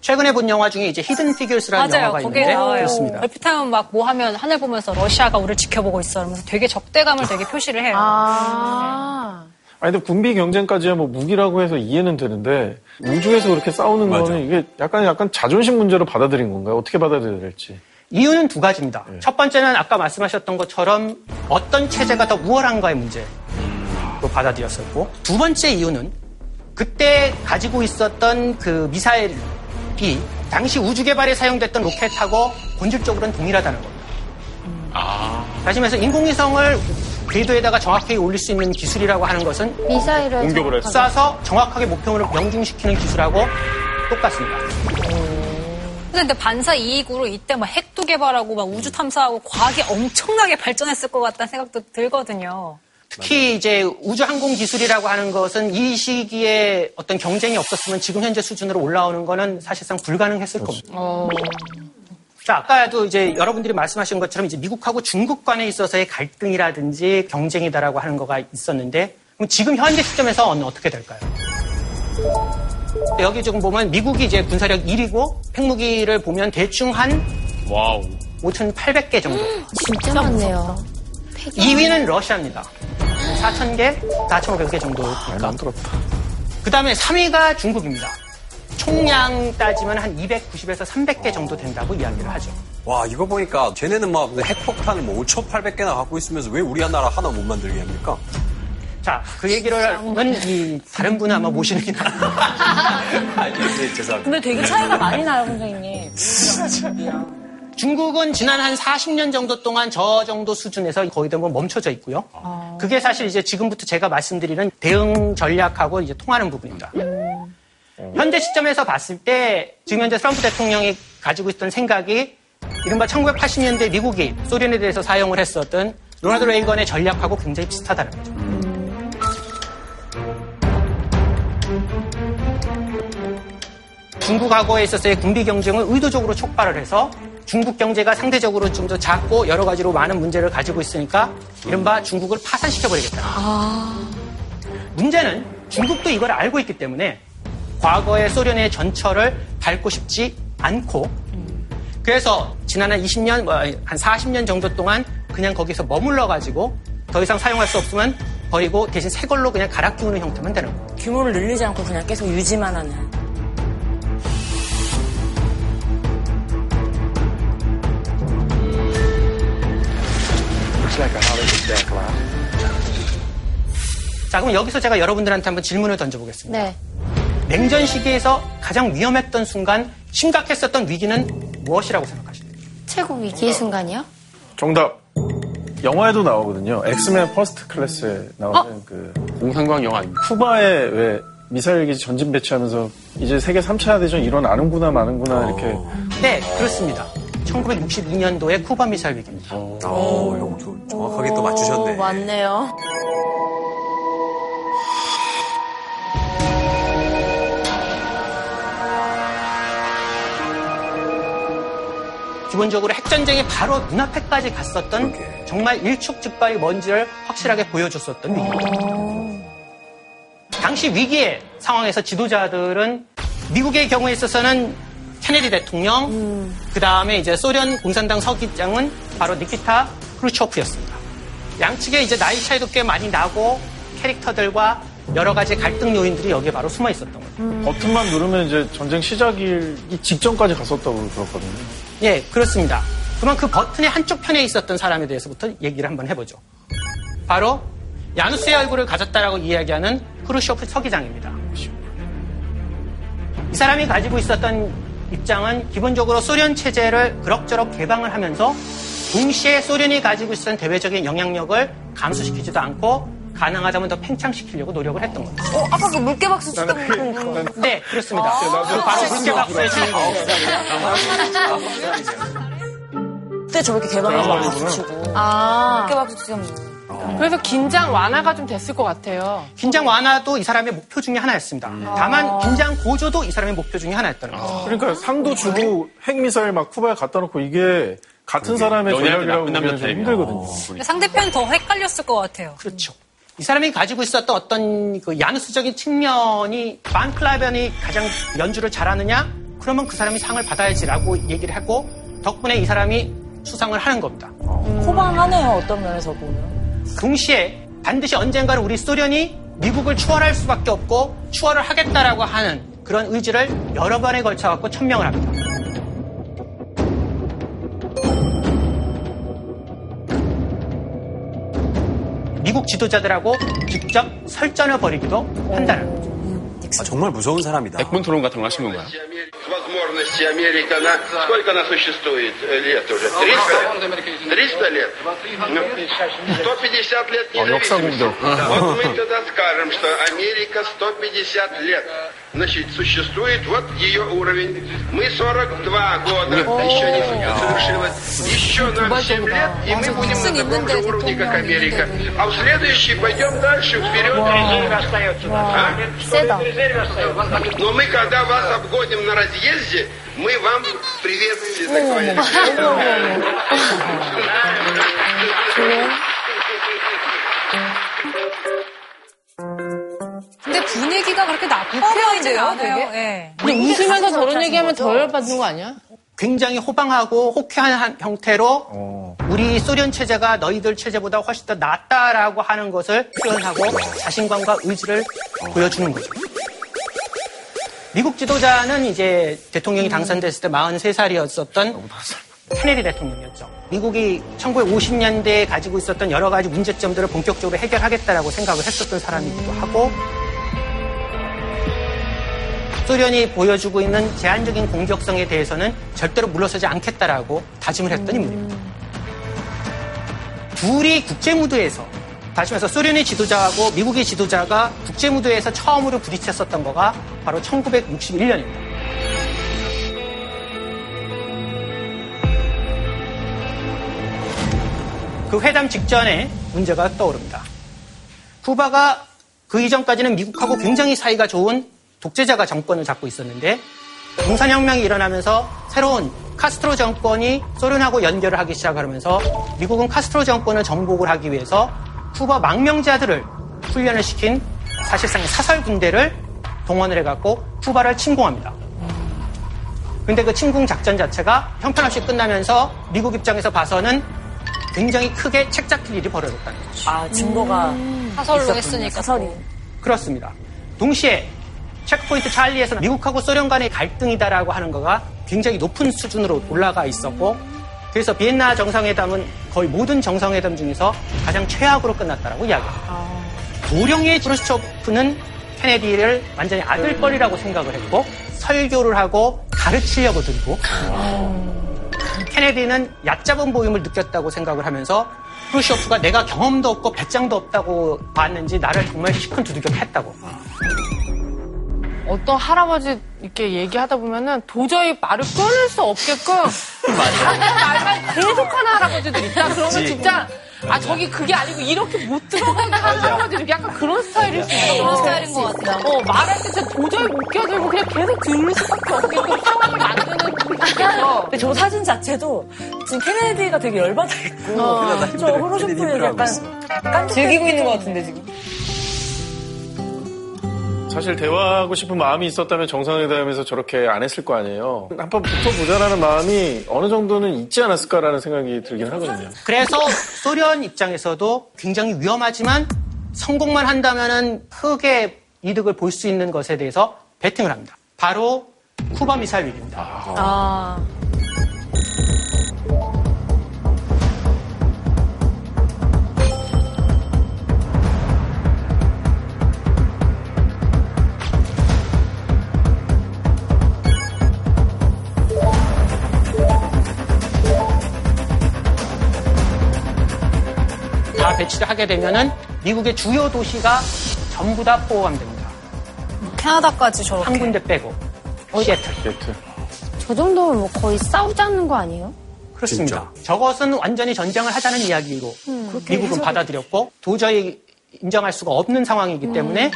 최근에 본 영화 중에 이제 히든 피규어스라는 맞아요. 영화가 거기에 있는데 나와요. 그렇습니다. 얼핏하면 막뭐 하면 하늘 보면서 러시아가 우리를 지켜보고 있어. 이러면서 되게 적대감을 되게 표시를 해요. 아. 아니 근데 군비 경쟁까지야 뭐 무기라고 해서 이해는 되는데 우주에서 그렇게 싸우는 맞아. 거는 이게 약간 약간 자존심 문제로 받아들인 건가요? 어떻게 받아들여야 될지. 이유는 두 가지입니다. 첫 번째는 아까 말씀하셨던 것처럼 어떤 체제가 더 우월한가의 문제로 받아들였었고 두 번째 이유는 그때 가지고 있었던 그 미사일이 당시 우주 개발에 사용됐던 로켓하고 본질적으로는 동일하다는 겁니다. 아, 다시 말해서 인공위성을 궤도에다가 정확하게 올릴 수 있는 기술이라고 하는 것은 미사일을 공격을. 쏴서 정확하게 목표물을 명중시키는 기술하고 똑같습니다. 근데 반사 이익으로 이때 막 핵도 개발하고 막 우주 탐사하고 과학이 엄청나게 발전했을 것 같다는 생각도 들거든요. 특히 이제 우주 항공 기술이라고 하는 것은 이 시기에 어떤 경쟁이 없었으면 지금 현재 수준으로 올라오는 거는 사실상 불가능했을 겁니다. 자, 아까도 이제 여러분들이 말씀하신 것처럼 이제 미국하고 중국 간에 있어서의 갈등이라든지 경쟁이다라고 하는 거가 있었는데 그럼 지금 현재 시점에서 어떻게 될까요? 여기 지금 보면 미국이 이제 군사력 1위고 핵무기를 보면 대충 한 와우. 5,800개 정도. 진짜 많네요. 2위는 러시아입니다. 4,000개, 4,500개 정도. 만들었다. 그 다음에 3위가 중국입니다. 총량 따지면 한 290에서 300개 정도 된다고 이야기를 하죠. 와, 이거 보니까 쟤네는 막 핵폭탄을 뭐 5,800개나 갖고 있으면서 왜 우리 나라 하나 못 만들게 합니까? 자, 그 얘기를는 이 다른 분 아마 모시는 게 나을 것 같아요. 아니, 네, 죄송합니다. 근데 되게 차이가 많이 나요, 선생님. 중국은 지난 한 40년 정도 동안 저 정도 수준에서 거의 대부분 멈춰져 있고요. 그게 사실 이제 지금부터 제가 말씀드리는 대응 전략하고 이제 통하는 부분입니다. 현재 시점에서 봤을 때 지금 현재 트럼프 대통령이 가지고 있던 생각이 이른바 1980년대 미국이 소련에 대해서 사용을 했었던 로나ल्드 레이건의 전략하고 굉장히 비슷하다는 거죠. 중국하고에 있어서의 군비 경쟁을 의도적으로 촉발을 해서 중국 경제가 상대적으로 좀 더 작고 여러 가지로 많은 문제를 가지고 있으니까 이른바 중국을 파산시켜버리겠다. 문제는 중국도 이걸 알고 있기 때문에 과거의 소련의 전철을 밟고 싶지 않고 그래서 지난 한 20년, 뭐, 한 40년 정도 동안 그냥 거기서 머물러 가지고 더 이상 사용할 수 없으면 버리고 대신 새 걸로 그냥 갈아 끼우는 형태만 되는 거예요. 규모를 늘리지 않고 그냥 계속 유지만 하는. 자, 그럼 여기서 제가 여러분들한테 한번 질문을 던져보겠습니다. 네. 냉전 시기에서 가장 위험했던 순간, 심각했었던 위기는 무엇이라고 생각하십니까? 최고 위기의 순간이요? 정답. 영화에도 나오거든요. 엑스맨 퍼스트 클래스에 나오는 그 공상과학 영화 아닙니까? 쿠바에 왜 미사일 기지 전진 배치하면서 이제 세계 3차 대전 일어나는구나 마는구나 이렇게 네, 그렇습니다. 1962년도에 쿠바 미사일 위기입니다. 어, 형 저- 정확하게 또 맞추셨네. 오, 맞네요. 기본적으로 핵전쟁이 바로 눈앞에까지 갔었던 그러게. 정말 일촉즉발이 뭔지를 확실하게 보여줬었던 위기입니다. 당시 위기의 상황에서 지도자들은 미국의 경우에 있어서는 케네디 대통령, 그 다음에 이제 소련 공산당 서기장은 바로 니키타 크루초프였습니다. 양측에 이제 나이 차이도 꽤 많이 나고 캐릭터들과 여러 가지 갈등 요인들이 여기에 바로 숨어 있었던 거죠. 버튼만 누르면 이제 전쟁 시작이 직전까지 갔었다고 들었거든요. 예, 그렇습니다. 그러면 그 버튼의 한쪽 편에 있었던 사람에 대해서부터 얘기를 한번 해보죠. 바로 야누스의 얼굴을 가졌다라고 이야기하는 크루쇼프 서기장입니다. 이 사람이 가지고 있었던 입장은 기본적으로 소련 체제를 그럭저럭 개방을 하면서 동시에 소련이 가지고 있었던 대외적인 영향력을 감소시키지도 않고 가능하다면 더 팽창시키려고 노력을 했던 겁니다. 어, 아까 그 물개박수 치던 분. 네, 그렇습니다. 그 바로 물개박수의 주인공입니다. 그때 저렇게 개방해서 막 붙이고. 아. 물개박수 치던 분. 그래서 긴장 완화가 좀 됐을 것 같아요. 긴장 완화도 이 사람의 목표 중에 하나였습니다. 다만 긴장 고조도 이 사람의 목표 중에 하나였다는 거죠. 그러니까 상도 주고 핵미사일 막 쿠바에 갖다 놓고 이게 같은 사람의 전략이라고 보면. 힘들거든요. 근데 상대편이 더 헷갈렸을 것 같아요. 그렇죠. 이 사람이 가지고 있었던 어떤 그 야누스적인 측면이 반 클라벤이 가장 연주를 잘하느냐? 그러면 그 사람이 상을 받아야지라고 얘기를 하고 덕분에 이 사람이 수상을 하는 겁니다. 호방하네요, 어떤 면에서 보면. 동시에 반드시 언젠가는 우리 소련이 미국을 추월할 수밖에 없고 추월을 하겠다라고 하는 그런 의지를 여러 번에 걸쳐 갖고 천명을 합니다. 미국 지도자들하고 직접 설전을 벌이기도 한다는 거죠. 아, 정말 무서운 사람이다. 백분 토론 같은 걸 하신 건가요? возможности Америки, она, сколько она существует э, лет уже? 300? 300 лет? Ну, 150 лет 어, 역사 независимости. 공격. Вот мы тогда скажем, что Америка 150 лет значит, существует, вот ее уровень. Мы 42 года, еще не совершилось. Еще нам 7 лет, и мы будем на таком же уровне, как Америка. А в следующий пойдем дальше, вперед. 세다. Но мы, когда вас обгоним на разъезде, мы вам приветствие такое. 근데 분위기가 그렇게 나빠 보이진 않아요. 예. 근데 웃으면서 저런 얘기하면 더 열받는 거 아니야? 굉장히 호방하고 호쾌한 한- 형태로 어. 우리 소련 체제가 너희들 체제보다 훨씬 더 낫다라고 하는 것을 표현하고 자신감과 의지를 보여주는 거죠. 미국 지도자는 이제 대통령이 당선됐을 때 43살이었었던 케네디 대통령이었죠. 미국이 1950년대에 가지고 있었던 여러 가지 문제점들을 본격적으로 해결하겠다라고 생각을 했었던 사람이기도 하고 소련이 보여주고 있는 제한적인 공격성에 대해서는 절대로 물러서지 않겠다라고 다짐을 했던 인물입니다. 둘이 국제 무드에서 다시 말해서 소련의 지도자하고 미국의 지도자가 국제 무드에서 처음으로 부딪혔었던 거가 바로 1961년입니다. 그 회담 직전에 문제가 떠오릅니다. 쿠바가 그 이전까지는 미국하고 굉장히 사이가 좋은 독재자가 정권을 잡고 있었는데 공산혁명이 일어나면서 새로운 카스트로 정권이 소련하고 연결을 하기 시작하면서 미국은 카스트로 정권을 정복을 하기 위해서 쿠바 망명자들을 훈련을 시킨 사실상 사설 군대를 동원을 해갖고 쿠바를 침공합니다. 근데 그 침공 작전 자체가 형편없이 끝나면서 미국 입장에서 봐서는 굉장히 크게 책 잡힐 일이 벌어졌다는 거죠. 아, 증거가. 사설로 있었군요, 했으니까. 사설이. 그렇습니다. 동시에 체크포인트 찰리에서는 미국하고 소련 간의 갈등이다라고 하는 거가 굉장히 높은 수준으로 올라가 있었고 그래서 비엔나 정상회담은 거의 모든 정상회담 중에서 가장 최악으로 끝났다라고 이야기합니다. 도령의 프루스초프는 케네디를 완전히 아들뻘이라고 생각을 했고 설교를 하고 가르치려고 들고 케네디는 얕잡은 보임을 느꼈다고 생각을 하면서 프루쇼프가 내가 경험도 없고 배짱도 없다고 봤는지 나를 정말 시큰 두들겨 팼다고. 어떤 할아버지 이렇게 얘기하다 보면은 도저히 말을 끊을 수 없게끔 자기 말만 계속하는 할아버지들 있다. 그러면 진짜 아 저기 그게 아니고 이렇게 못 들어가게 하는 할아버지들 약간 그런 스타일일 수 있어. 그런 스타일인 것 같다. 어 말할 때 진짜 도저히 못 껴들고 그냥 계속 들을 수밖에 없게끔 상황을 만드는 분이셔서 근데 저 사진 자체도 지금 케네디가 되게 열받아 있고 저 호로쇼프에 약간 깐죽 즐기고 있는 것 같은데 지금. 사실 대화하고 싶은 마음이 있었다면 정상회담에서 저렇게 안 했을 거 아니에요. 한번 붙어보자라는 마음이 어느 정도는 있지 않았을까라는 생각이 들긴 하거든요. 그래서 소련 입장에서도 굉장히 위험하지만 성공만 한다면은 크게 이득을 볼 수 있는 것에 대해서 베팅을 합니다. 바로 쿠바 미사일 위기입니다. 아. 다 배치를 하게 되면은 미국의 주요 도시가 전부 다 포함됩니다. 캐나다까지 저렇게. 한 군데 빼고 시애틀. 예트. 저 정도면 뭐 거의 싸우지 않는 거 아니에요? 그렇습니다. 저것은 완전히 전쟁을 하자는 이야기로 미국은 받아들였고 도저히 인정할 수가 없는 상황이기 때문에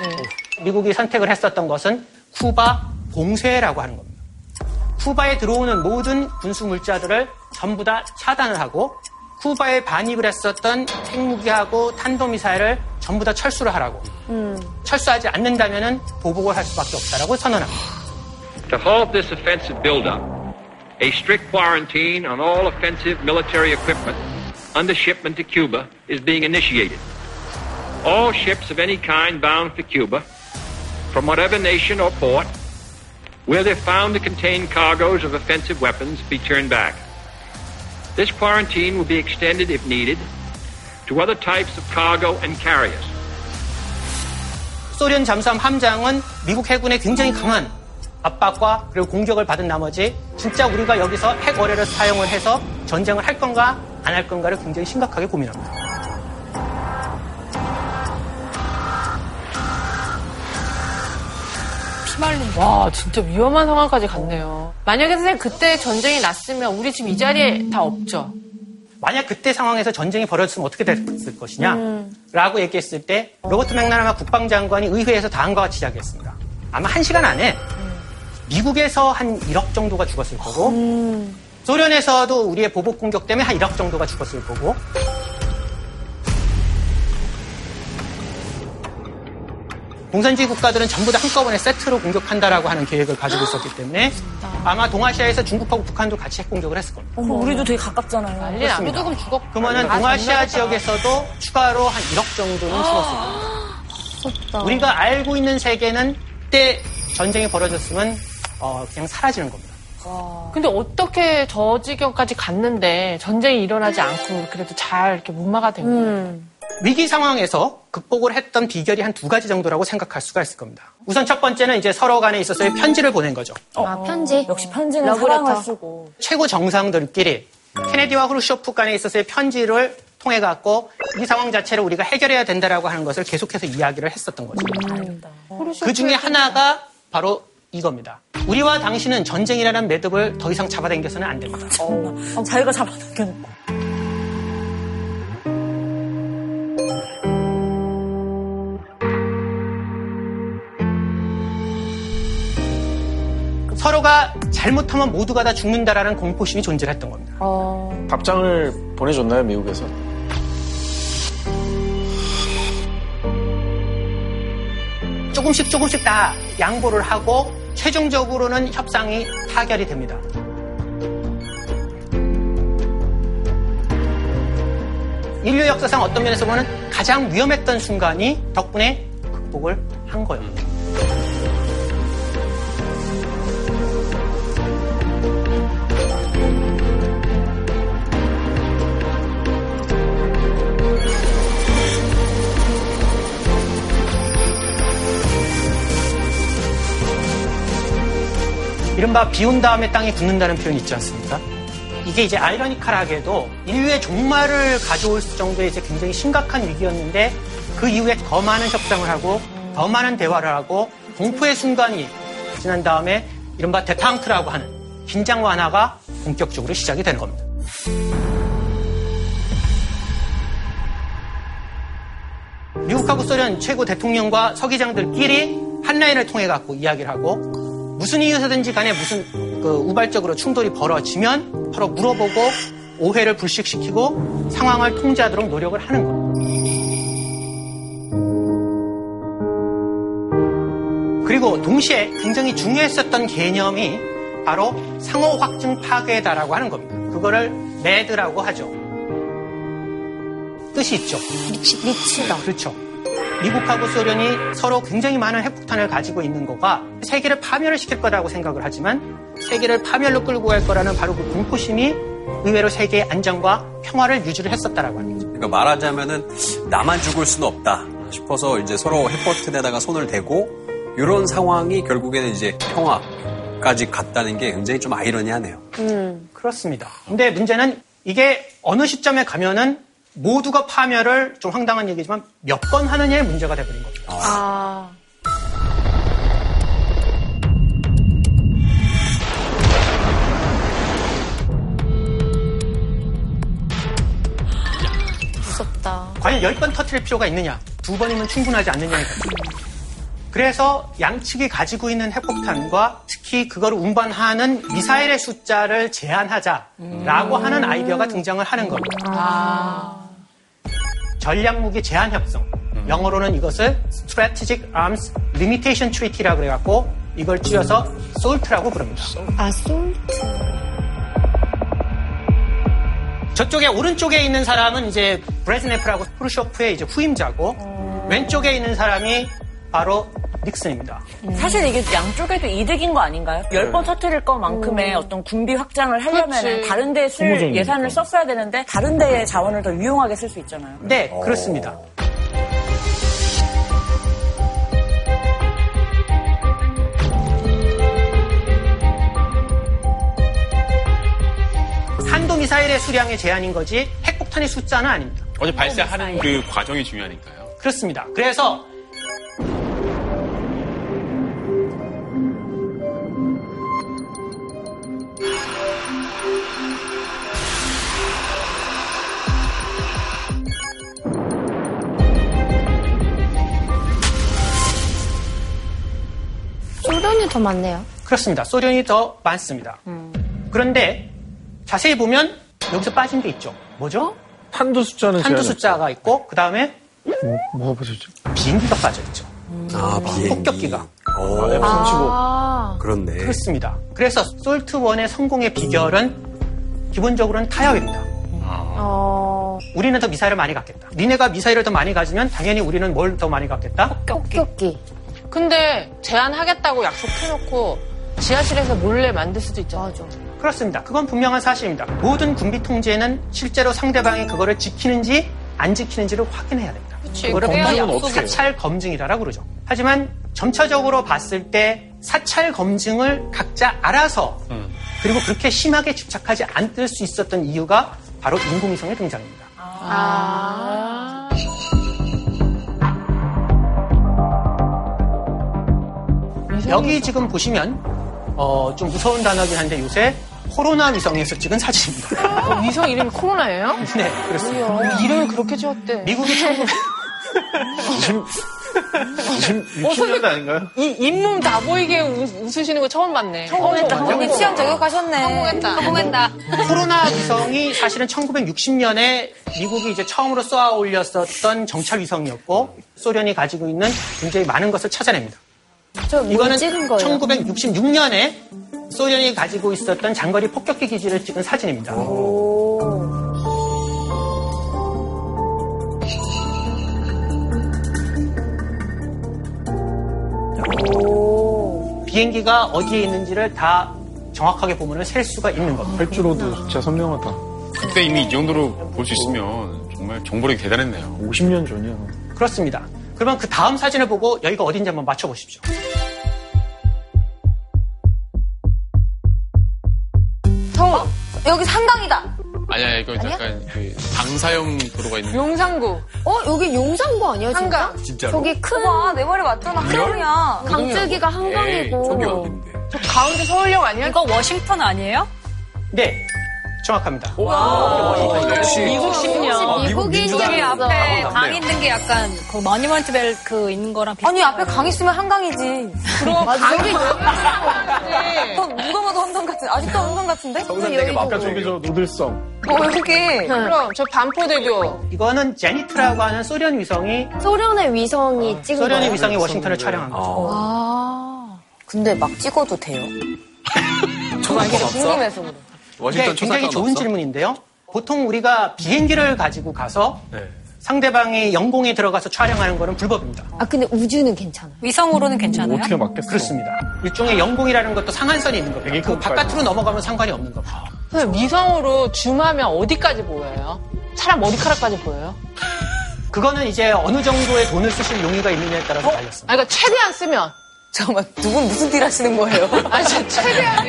미국이 선택을 했었던 것은 쿠바 봉쇄라고 하는 겁니다. 쿠바에 들어오는 모든 군수 물자들을 전부 다 차단을 하고 쿠바에 반입을 했었던 핵무기하고 탄도미사일을 전부 다 철수를 하라고. 철수하지 않는다면 보복을 할 수밖에 없다라고 선언합니다. To halt this offensive buildup, a strict quarantine on all offensive military equipment under shipment to Cuba is being initiated. All ships of any kind bound for Cuba, from whatever nation or port, where they're found to contain cargoes of offensive weapons, be turned back. This quarantine will be extended, if needed, to other types of cargo and carriers. 소련 잠수함 함장은 미국 해군의 굉장히 강한 압박과 그리고 공격을 받은 나머지 진짜 우리가 여기서 핵 어뢰를 사용을 해서 전쟁을 할 건가 안 할 건가를 굉장히 심각하게 고민합니다. 피말린. 와 진짜 위험한 상황까지 갔네요. 만약에 선생님 그때 전쟁이 났으면 우리 지금 이 자리에 다 없죠. 만약 그때 상황에서 전쟁이 벌어졌으면 어떻게 됐을 것이냐 라고 얘기했을 때 로버트 맥나라마 국방장관이 의회에서 다음과 같이 이야기했습니다. 아마 한 시간 안에 미국에서 한 1억 정도가 죽었을 거고 소련에서도 우리의 보복 공격 때문에 한 1억 정도가 죽었을 거고 공산주의 국가들은 전부 다 한꺼번에 세트로 공격한다라고 하는 계획을 가지고 있었기 때문에 아마 동아시아에서 중국하고 북한도 같이 핵 공격을 했을 겁니다. 어머, 우리도 되게 가깝잖아요. 난리 나. 조금 죽었고. 그러면은 아, 동아시아 지역에서도 추가로 한 1억 정도는 죽었을 겁니다. 무섭다. 우리가 알고 있는 세계는 그때 전쟁이 벌어졌으면 어, 그냥 사라지는 겁니다. 근데 어떻게 저 지경까지 갔는데 전쟁이 일어나지 않고 그래도 잘 이렇게 무마가 된 거예요? 음. 위기 상황에서 극복을 했던 비결이 한 두 가지 정도라고 생각할 수가 있을 겁니다. 우선 첫 번째는 이제 서로 간에 있어서의 편지를 보낸 거죠. 아, 편지? 역시 편지는. 사랑을 쓰고. 최고 정상들끼리 케네디와 후르쇼프 간에 있어서의 편지를 통해 갖고 이 상황 자체를 우리가 해결해야 된다라고 하는 것을 계속해서 이야기를 했었던 거죠. 그 중에 하나가 바로 이겁니다. 우리와 당신은 전쟁이라는 매듭을 더 이상 잡아당겨서는 안 됩니다. 어, 자기가 잡아당겨놓고. 서로가 잘못하면 모두가 다 죽는다라는 공포심이 존재했던 겁니다. 답장을 보내줬나요, 미국에서? 조금씩 조금씩 다 양보를 하고 최종적으로는 협상이 타결이 됩니다. 인류 역사상 어떤 면에서 보면 가장 위험했던 순간이 덕분에 극복을 한 거예요. 이른바 비온 다음에 땅이 굳는다는 표현이 있지 않습니까? 이게 이제 아이러니컬하게도 인류의 종말을 가져올 정도의 이제 굉장히 심각한 위기였는데 그 이후에 더 많은 협상을 하고 더 많은 대화를 하고 공포의 순간이 지난 다음에 이른바 대탕트라고 하는 긴장 완화가 본격적으로 시작이 되는 겁니다. 미국하고 소련 최고 대통령과 서기장들끼리 한 라인을 통해 갖고 이야기를 하고 무슨 이유에서든지 간에 무슨 그 우발적으로 충돌이 벌어지면 서로 물어보고 오해를 불식시키고 상황을 통제하도록 노력을 하는 겁니다. 그리고 동시에 굉장히 중요했었던 개념이 바로 상호 확증 파괴다라고 하는 겁니다. 그거를 MAD라고 하죠. 뜻이 있죠. 미치, 미치다. 그렇죠. 미국하고 소련이 서로 굉장히 많은 핵폭탄을 가지고 있는 거가 세계를 파멸을 시킬 거라고 생각을 하지만 세계를 파멸로 끌고 갈 거라는 바로 그 공포심이 의외로 세계의 안정과 평화를 유지를 했었다라고 하는 거죠. 그러니까 말하자면은 나만 죽을 수는 없다 싶어서 이제 서로 핵버튼에다가 손을 대고 이런 상황이 결국에는 이제 평화까지 갔다는 게 굉장히 좀 아이러니하네요. 음. 그렇습니다. 근데 문제는 이게 어느 시점에 가면은 모두가 파멸을 좀 황당한 얘기지만 몇 번 하느냐의 문제가 돼버린 겁니다. 아. 무섭다. 과연 10번 터트릴 필요가 있느냐? 두 번이면 충분하지 않느냐의 문제입니다. 그래서 양측이 가지고 있는 핵폭탄과 특히 그걸 운반하는 미사일의 숫자를 제한하자라고 하는 아이디어가 등장을 하는 겁니다. 전략 무기 제한 협정. 영어로는 이것을 Strategic Arms Limitation Treaty라고 해갖고 이걸 줄여서 SALT라고 부릅니다. 아, 솔트. 저쪽에 오른쪽에 있는 사람은 이제 브레즈네프라고 프루쇼프의 이제 후임자고 왼쪽에 있는 사람이 바로 닉슨입니다. 사실 이게 양쪽에도 이득인 거 아닌가요? 열 번 터트릴 것만큼의 어떤 군비 확장을 하려면. 다른 데에 쓸. 예산을 썼어야 되는데 다른 데의 자원을 더 유용하게 쓸 수 있잖아요. 네, 그렇습니다. 한도 미사일의 수량의 제한인 거지 핵폭탄의 숫자는 아닙니다. 어제 발사하는 그 과정이 중요하니까요. 그렇습니다. 그래서 소련이 더 많네요. 그렇습니다. 소련이 더 많습니다. 그런데 자세히 보면 여기서 빠진 게 있죠. 뭐죠? 한두 숫자는 한두 제한이 숫자가 있고 그 다음에. 뭐, 뭐가 빠졌죠? 비행기가 빠져 있죠. 아 비행기. 폭격기가. 오, F-35. 아. 그렇네. 그렇습니다. 그래서 솔트1의 성공의 비결은 기본적으로는 타협입니다. 어, 우리는 더 미사일을 많이 갖겠다. 니네가 미사일을 더 많이 가지면 당연히 우리는 뭘 더 많이 갖겠다? 폭격기. 근데 제안하겠다고 약속해놓고 지하실에서 몰래 만들 수도 있잖아요. 맞아. 그렇습니다. 그건 분명한 사실입니다. 모든 군비 통제는 실제로 상대방이 그거를 지키는지 안 지키는지를 확인해야 됩니다. 그치, 그거를 그래야 검증, 약속이 사찰 검증이라고 그러죠. 하지만 점차적으로 봤을 때 사찰 검증을 각자 알아서 그리고 그렇게 심하게 집착하지 않을 수 있었던 이유가 바로 인공위성의 등장입니다. 아. 여기 지금 보시면 어, 좀 무서운 단어긴 한데 요새 코로나 위성에서 찍은 사진입니다. 어, 위성 이름이 코로나예요? 네, 그렇습니다. 어, 이름을 그렇게 지었대. 미국이 1900 60년대 아닌가요? 이 잇몸 다 보이게 웃- 웃으시는 거 처음 봤네. 성공했다, 어, 언니 취향 저격하셨네. 성공했다. 성공했다. 코로나 위성이 사실은 1960년에 미국이 이제 처음으로 쏘아 올렸었던 정찰 위성이었고 소련이 가지고 있는 굉장히 많은 것을 찾아냅니다. 이거는 찍은 거예요? 1966년에 소련이 가지고 있었던 장거리 폭격기 기지를 찍은 사진입니다. 비행기가 어디에 있는지를 다 정확하게 보면 셀 수가 있는 겁니다. 활주로도 진짜 선명하다. 그때 이미 이 정도로 볼 수 있으면 정말 정보력이 대단했네요. 50년 전이야. 그렇습니다. 그러면 그 다음 사진을 보고 여기가 어딘지 한번 맞춰보십시오. 저 어? 여기 상강이다. 아니야, 이거 아니야? 약간 그 방사형 도로가 있는. 용산구. 어, 여기 용산구 아니야, 한강. 진짜? 저기 큰. 어, 봐, 내 말이 맞잖아. 한강이야. 강줄기가 한강이고. 에이, 저기 어딘데? 저 가운데 서울역 아니야? 이거 워싱턴 아니에요? 네, 정확합니다. 역시 미국 어, 식량. 여기 미국인이었어. 앞에 어, 강. 있는 게 약간 그 머니먼트 벨그 있는 거랑 비슷해요. 아니, 앞에 강 있으면 한강이지. 그럼 강이 또 누가 봐도 한강 같은, 아직도 한강 같은데? 아까 맞고 저기 저 노들성. 어, 여기. 그럼 저 반포대교. 이거는 제니트라고 하는 소련 위성이 소련의 위성이 찍은 소련의 거예요? 위성이 워싱턴을 촬영한 거죠. 어. 아. 근데 막 찍어도 돼요? 없어? 궁금해서 그래. 이게 워싱턴 굉장히 좋은 없어? 질문인데요. 보통 우리가 비행기를 가지고 가서 네. 상대방이 영공에 들어가서 촬영하는 거는 불법입니다. 아, 근데 우주는 괜찮아요. 위성으로는 괜찮아요? 어떻게 맞겠어? 그렇습니다. 일종의 영공이라는 것도 상한선이 있는 겁니다. 그. 바깥으로 넘어가면 상관이 없는 겁니다. 선생님, 위성으로 줌하면 어디까지 보여요? 사람 머리카락까지 보여요? 그거는 이제 어느 정도의 돈을 쓰실 용의가 있느냐에 따라서 달렸습니다. 아, 그러니까 최대한 쓰면. 잠깐만, 두 분 무슨 딜 하시는 거예요? 아니, 저 최대한.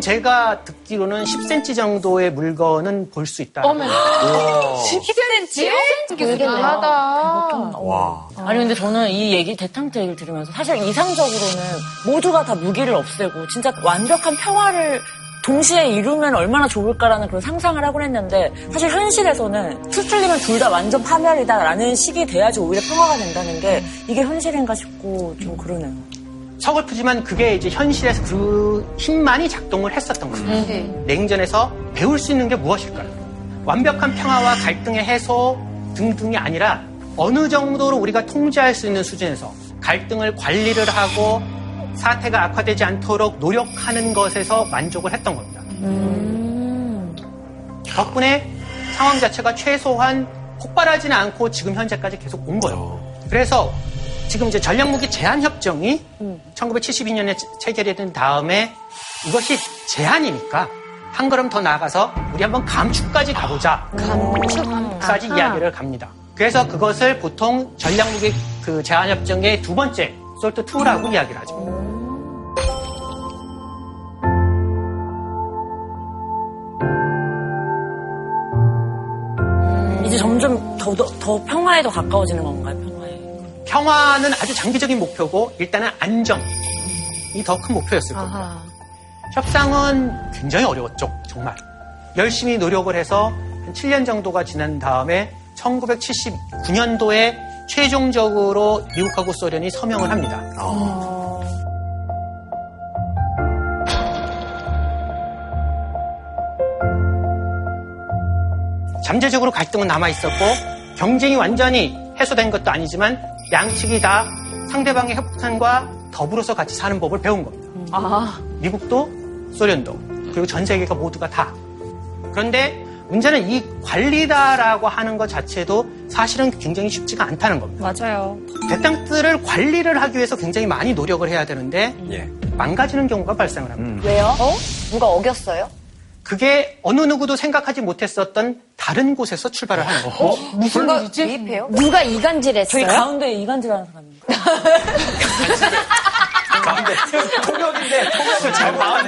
지금 제가 듣기로는 10cm 정도의 물건은 볼 수 있다. 어머. 10cm요? 모르겠네요. 하다. 와. 아니 근데 저는 이 얘기 대탕트 얘기를 들으면서 사실 이상적으로는 모두가 다 무기를 없애고 진짜 완벽한 평화를 동시에 이루면 얼마나 좋을까라는 그런 상상을 하곤 했는데 사실 현실에서는 수틀리면 둘 다 완전 파멸이다라는 식이 돼야지 오히려 평화가 된다는 게 이게 현실인가 싶고 좀 그러네요. 서글프지만 그게 이제 현실에서 그 힘만이 작동을 했었던 거죠. 냉전에서 배울 수 있는 게 무엇일까요? 완벽한 평화와 갈등의 해소 등등이 아니라 어느 정도로 우리가 통제할 수 있는 수준에서 갈등을 관리를 하고 사태가 악화되지 않도록 노력하는 것에서 만족을 했던 겁니다. 덕분에 상황 자체가 최소한 폭발하지는 않고 지금 현재까지 계속 온 거예요. 그래서 지금 이제 전략무기 제한 협정이 1972년에 체결이 된 다음에 이것이 제한이니까 한 걸음 더 나아가서 우리 한번 감축까지 가보자. 감축까지 이야기를 갑니다. 그래서 그것을 보통 전략무기 그 제한 협정의 두 번째 솔트 2라고 이야기를 하죠. 이제 점점 더, 더, 더 평화에 더 가까워지는 건가요? 평화는 아주 장기적인 목표고 일단은 안정이 더 큰 목표였을 겁니다. 협상은 굉장히 어려웠죠, 정말. 열심히 노력을 해서 한 7년 정도가 지난 다음에 1979년도에 최종적으로 미국하고 소련이 서명을 합니다. 잠재적으로 갈등은 남아 있었고 경쟁이 완전히 해소된 것도 아니지만 양측이 다 상대방의 협상과 더불어서 같이 사는 법을 배운 겁니다. 미국도 소련도 그리고 전 세계가 모두가 다. 그런데 문제는 이 관리다라고 하는 것 자체도 사실은 굉장히 쉽지가 않다는 겁니다. 맞아요. 대땅들을 관리를 하기 위해서 굉장히 많이 노력을 해야 되는데 예. 망가지는 경우가 발생을 합니다. 왜요? 어? 누가 어겼어요? 그게 어느 누구도 생각하지 못했었던 다른 곳에서 출발을 하는 거고 무슨 일이지? 미입해요? 누가 이간질 했어요? 저희 가운데 이간질하는 사람입니다. 가운데 통역인데 통역을 잘 봐야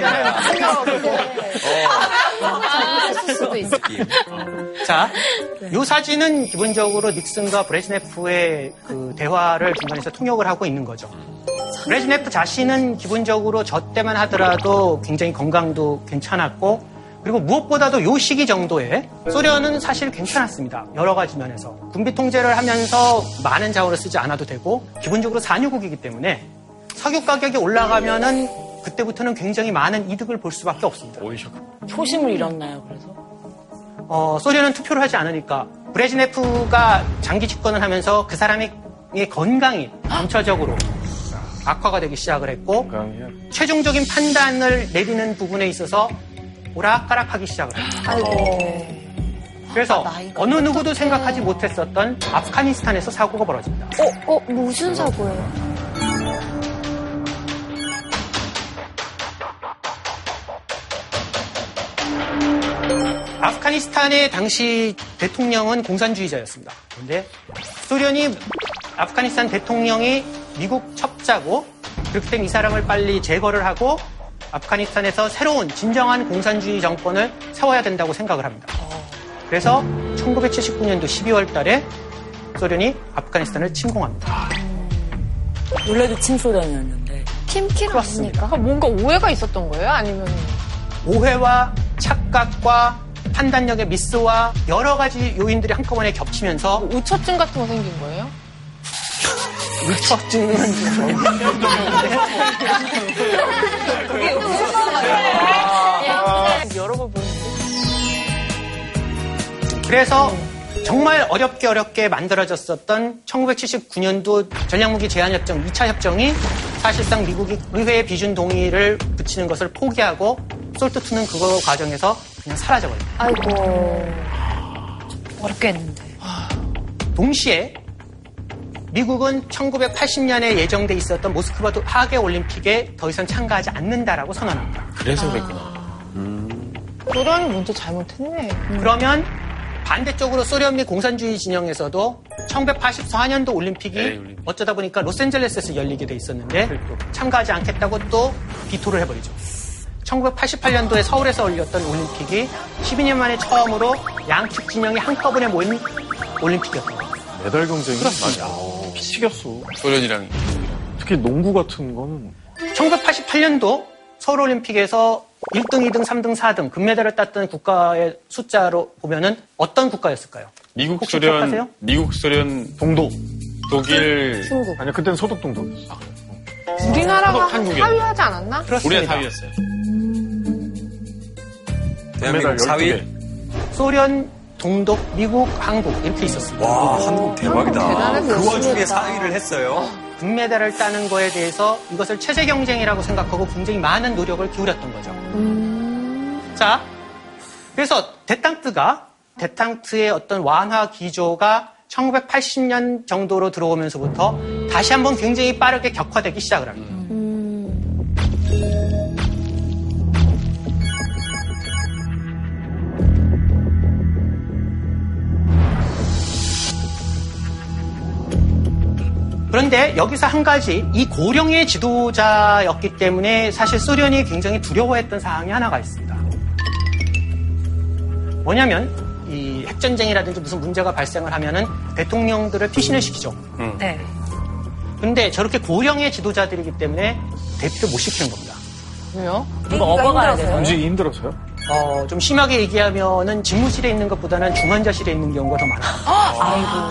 했을 수도 있어. 자, 이 사진은 기본적으로 닉슨과 브레즈네프의 그 대화를 중간에서 통역을 하고 있는 거죠. 브레즈네프 자신은 기본적으로 저 때만 하더라도 굉장히 건강도 괜찮았고 그리고 무엇보다도 요 시기 정도에 소련은 사실 괜찮았습니다. 여러 가지 면에서. 군비 통제를 하면서 많은 자원을 쓰지 않아도 되고 기본적으로 산유국이기 때문에 석유 가격이 올라가면은 그때부터는 굉장히 많은 이득을 볼 수밖에 없습니다. 초심을 잃었나요, 그래서? 어, 소련은 투표를 하지 않으니까 브레즈네프가 장기 집권을 하면서 그 사람의 건강이 전체적으로 악화가 되기 시작을 했고? 최종적인 판단을 내리는 부분에 있어서 오락가락하기 시작을 했습니다. 그래서 어느 누구도 생각하지 못했었던 아프가니스탄에서 사고가 벌어집니다. 어, 어, 무슨 사고예요? 아프가니스탄의 당시 대통령은 공산주의자였습니다. 그런데 소련이 아프가니스탄 대통령이 미국 첩자고 그렇기 때문에 이 사람을 빨리 제거를 하고 아프가니스탄에서 새로운 진정한 공산주의 정권을 세워야 된다고 생각을 합니다. 그래서 1979년도 12월 달에 소련이 아프가니스탄을 침공합니다. 원래도 친소련이었는데. 팀킬 그렇습니다. 아, 뭔가 오해가 있었던 거예요? 아니면 오해와 착각과 판단력의 미스와 여러 가지 요인들이 한꺼번에 겹치면서 우처증 같은 거 생긴 거예요? 의처증은 여러 번 보는데. 그래서 정말 어렵게 어렵게 만들어졌었던 1979년도 전략무기 제한협정 2차 협정이 사실상 미국이 의회의 비준 동의를 붙이는 것을 포기하고 솔트2는 그거 과정에서 그냥 사라져버립니다. 아이고. 어렵게 했는데. 동시에 미국은 1980년에 예정돼 있었던 모스크바 하계 올림픽에 더 이상 참가하지 않는다라고 선언합니다. 그래서 그랬구나. 소련이 먼저 잘못했네. 그러면 반대쪽으로 소련 및 공산주의 진영에서도 1984년도 올림픽이 네, 올림픽. 어쩌다 보니까 로스앤젤레스에서 열리게 돼 있었는데 참가하지 않겠다고 또 비토를 해버리죠. 1988년도에 서울에서 열렸던 올림픽이 12년 만에 처음으로 양측 진영이 한꺼번에 모인 올림픽이었던 거예요. 메달 경쟁이 그렇습니다. 맞아. 피튀겼어. 소련이랑 특히 농구 같은 거는 1988년도 서울올림픽에서 1등, 2등, 3등, 4등 금메달을 땄던 국가의 숫자로 보면은 어떤 국가였을까요? 미국 혹시 소련 기억하세요? 미국 소련 동독. 독일 중국. 아니야 그때는 소독 동독이었어. 우리나라가 한국, 한국이요. 하위하지 않았나? 우리가 그렇습니다. 4위였어요. 대한민국 메달 4위. 12개. 소련, 동독, 미국, 한국 이렇게 있었습니다. 와, 한국 대박이다. 그 와중에 했다. 4위를 했어요. 금메달을 따는 거에 대해서 이것을 체제 경쟁이라고 생각하고 굉장히 많은 노력을 기울였던 거죠. 자, 그래서 데탕트가 데탕트의 어떤 완화 기조가 1980년 정도로 들어오면서부터 다시 한번 굉장히 빠르게 격화되기 시작을 합니다. 그런데 여기서 한 가지 이 고령의 지도자였기 때문에 사실 소련이 굉장히 두려워했던 사항이 하나가 있습니다. 뭐냐면 이 핵전쟁이라든지 무슨 문제가 발생을 하면은 대통령들을 피신을 시키죠. 네. 근데 저렇게 고령의 지도자들이기 때문에 대피를 못 시키는 겁니다. 왜요? 누가 업어가야 돼서. 움직이기 힘들어서요? 어, 좀 심하게 얘기하면은 집무실에 있는 것보다는 중환자실에 있는 경우가 더 많아요.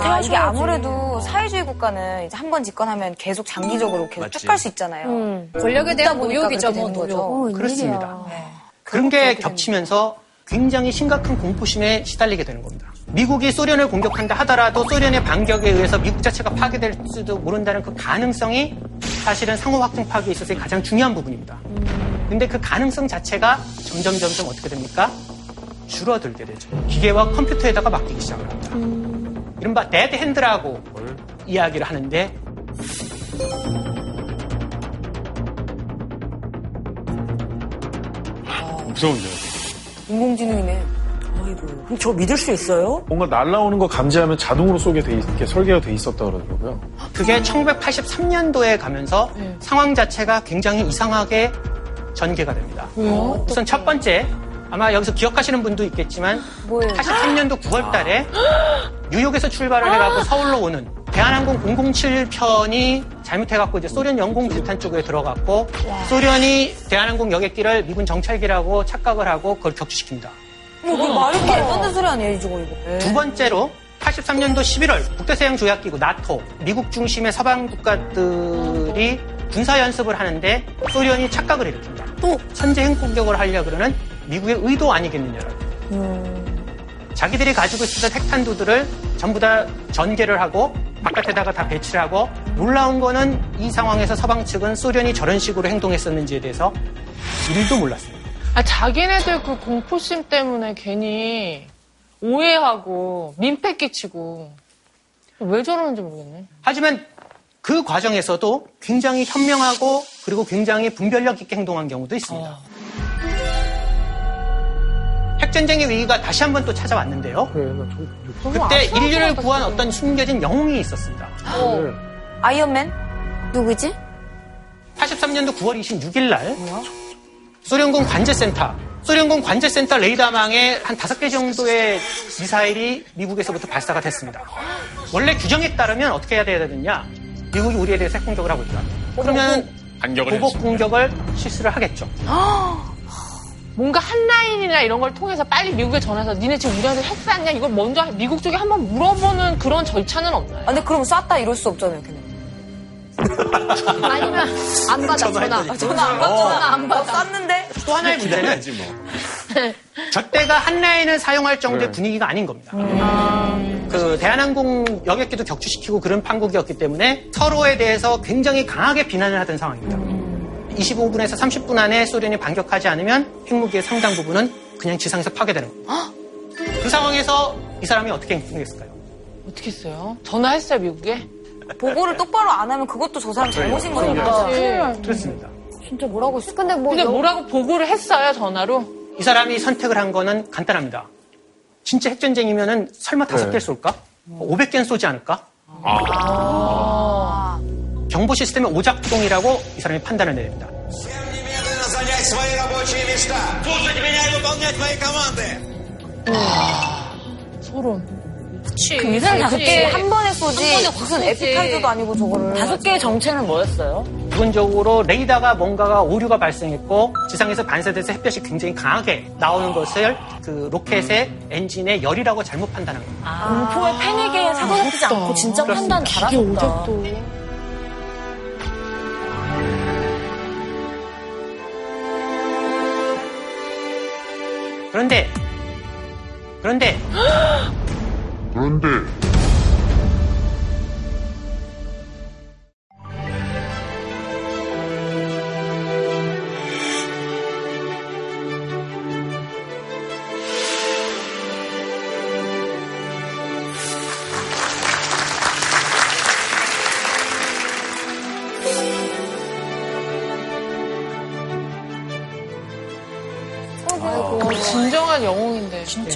아, 이게 아무래도 사회주의 국가는 이제 한 번 집권하면 계속 장기적으로 계속. 쭉 갈 수 있잖아요. 음. 권력에 대한 그렇게 뭐. 노력. 어, 그렇습니다. 웬일이야. 그런 게 겹치면서 굉장히 심각한 공포심에 시달리게 되는 겁니다. 미국이 소련을 공격한다 하더라도 소련의 반격에 의해서 미국 자체가 파괴될지도 모른다는 그 가능성이 사실은 상호 확증 파괴에 있어서 가장 중요한 부분입니다. 근데 그 가능성 자체가 점점 점점 어떻게 됩니까? 줄어들게 되죠. 기계와 컴퓨터에다가 맡기기 시작을 합니다. 이른바 Dead Hand라고 이야기를 하는데 무서운데요. 인공지능이네. 아이고. 그럼 저 믿을 수 있어요? 뭔가 날라오는 거 감지하면 자동으로 쏘게 돼 있, 이렇게 설계가 돼 있었다 그러더라고요. 그게 1983년도에 가면서 상황 자체가 굉장히 이상하게 전개가 됩니다. 우선 첫 번째, 아마 여기서 기억하시는 분도 있겠지만, 뭐예요? 83년도 9월 달에 뉴욕에서 출발을 해갖고 서울로 오는 대한항공 007편이 잘못해갖고 이제 소련 영공 부탄 쪽에 들어갔고, 소련이 대한항공 여객기를 미군 정찰기라고 착각을 하고 그걸 격추시킵니다. 뭐, 말이 안 되는 소리 아니에요, 이거, 이거. 두 번째로 83년도 11월 북대서양 조약기구 나토 미국 중심의 서방 국가들이 군사 연습을 하는데 소련이 착각을 일으킵니다. 또 선제 핵 공격을 하려 그러는 미국의 의도 아니겠느냐라고. 자기들이 가지고 있었던 핵탄두들을 전부 다 전개를 하고 바깥에다가 다 배치를 하고 놀라운 거는 이 상황에서 서방 측은 소련이 저런 식으로 행동했었는지에 대해서 일도 몰랐습니다. 아, 자기네들 그 공포심 때문에 괜히 오해하고 민폐 끼치고 왜 저러는지 모르겠네. 하지만 그 과정에서도 굉장히 현명하고 그리고 굉장히 분별력 있게 행동한 경우도 있습니다. 핵전쟁의 위기가 다시 한 번 또 찾아왔는데요. 그래, 좀, 그때 인류를 구한 어떤 숨겨진 영웅이 있었습니다. 좀, 아이언맨? 누구지? 83년도 9월 26일 날 소련군 관제센터, 소련군 관제센터 레이더망에 한 다섯 개 정도의 미사일이 미국에서부터 발사가 됐습니다. 원래 규정에 따르면 어떻게 해야 되느냐? 미국이 우리에 대해서 핵 공격을 하고 있다. 그러면 보복. 공격을 실시를 하겠죠. 뭔가 한 라인이나 이런 걸 통해서 빨리 미국에 전화해서 니네 지금 우리한테 핵 쐈냐? 이걸 먼저 미국 쪽에 한번 물어보는 그런 절차는 없나요? 아, 근데 그럼 쐈다 이럴 수 없잖아요, 걔는. 아니면 안 받아 전화. 전화 안 받아. 전화 안 받아. 어, 쐈는데? 또 하나의 문제는 기다려야지 뭐. 저때가 한 라인을 사용할 정도의 분위기가 아닌 겁니다. 그 대한항공 여객기도 격추시키고 그런 판국이었기 때문에 서로에 대해서 굉장히 강하게 비난을 하던 상황입니다. 25분에서 30분 안에 소련이 반격하지 않으면 핵무기의 상당 부분은 그냥 지상에서 파괴되는 겁니다. 그 상황에서 이 사람이 어떻게 행동했을까요? 어떻게 했어요? 전화했어요, 미국에? 보고를 똑바로 안 하면 그것도 저 사람 잘못인 거니까. 그렇습니다. 진짜 뭐라고 했어? 근데 뭐 근데 여- 뭐라고 보고를 했어요, 전화로? 이 사람이 선택을 한 거는 간단합니다. 진짜 핵전쟁이면은 설마 다섯 개를 쏠까? 500개는 쏘지 않을까? 경보 시스템의 오작동이라고 이 사람이 판단을 내립니다. 와, 소름. 그치. 그 이상 그렇게 한 번에 쏘지 무슨 에피타이저도 아니고 저거를 다섯 개의 정체는 뭐였어요? 기본적으로 레이더가 뭔가가 오류가 발생했고 지상에서 반사돼서 햇볕이 굉장히 강하게 나오는 것을 그 로켓의 엔진의 열이라고 잘못 판단한 겁니다. 공포의 패닉에 사고나지 않고 진짜 판단 잘하셨다. 그런데 그런데. 그런데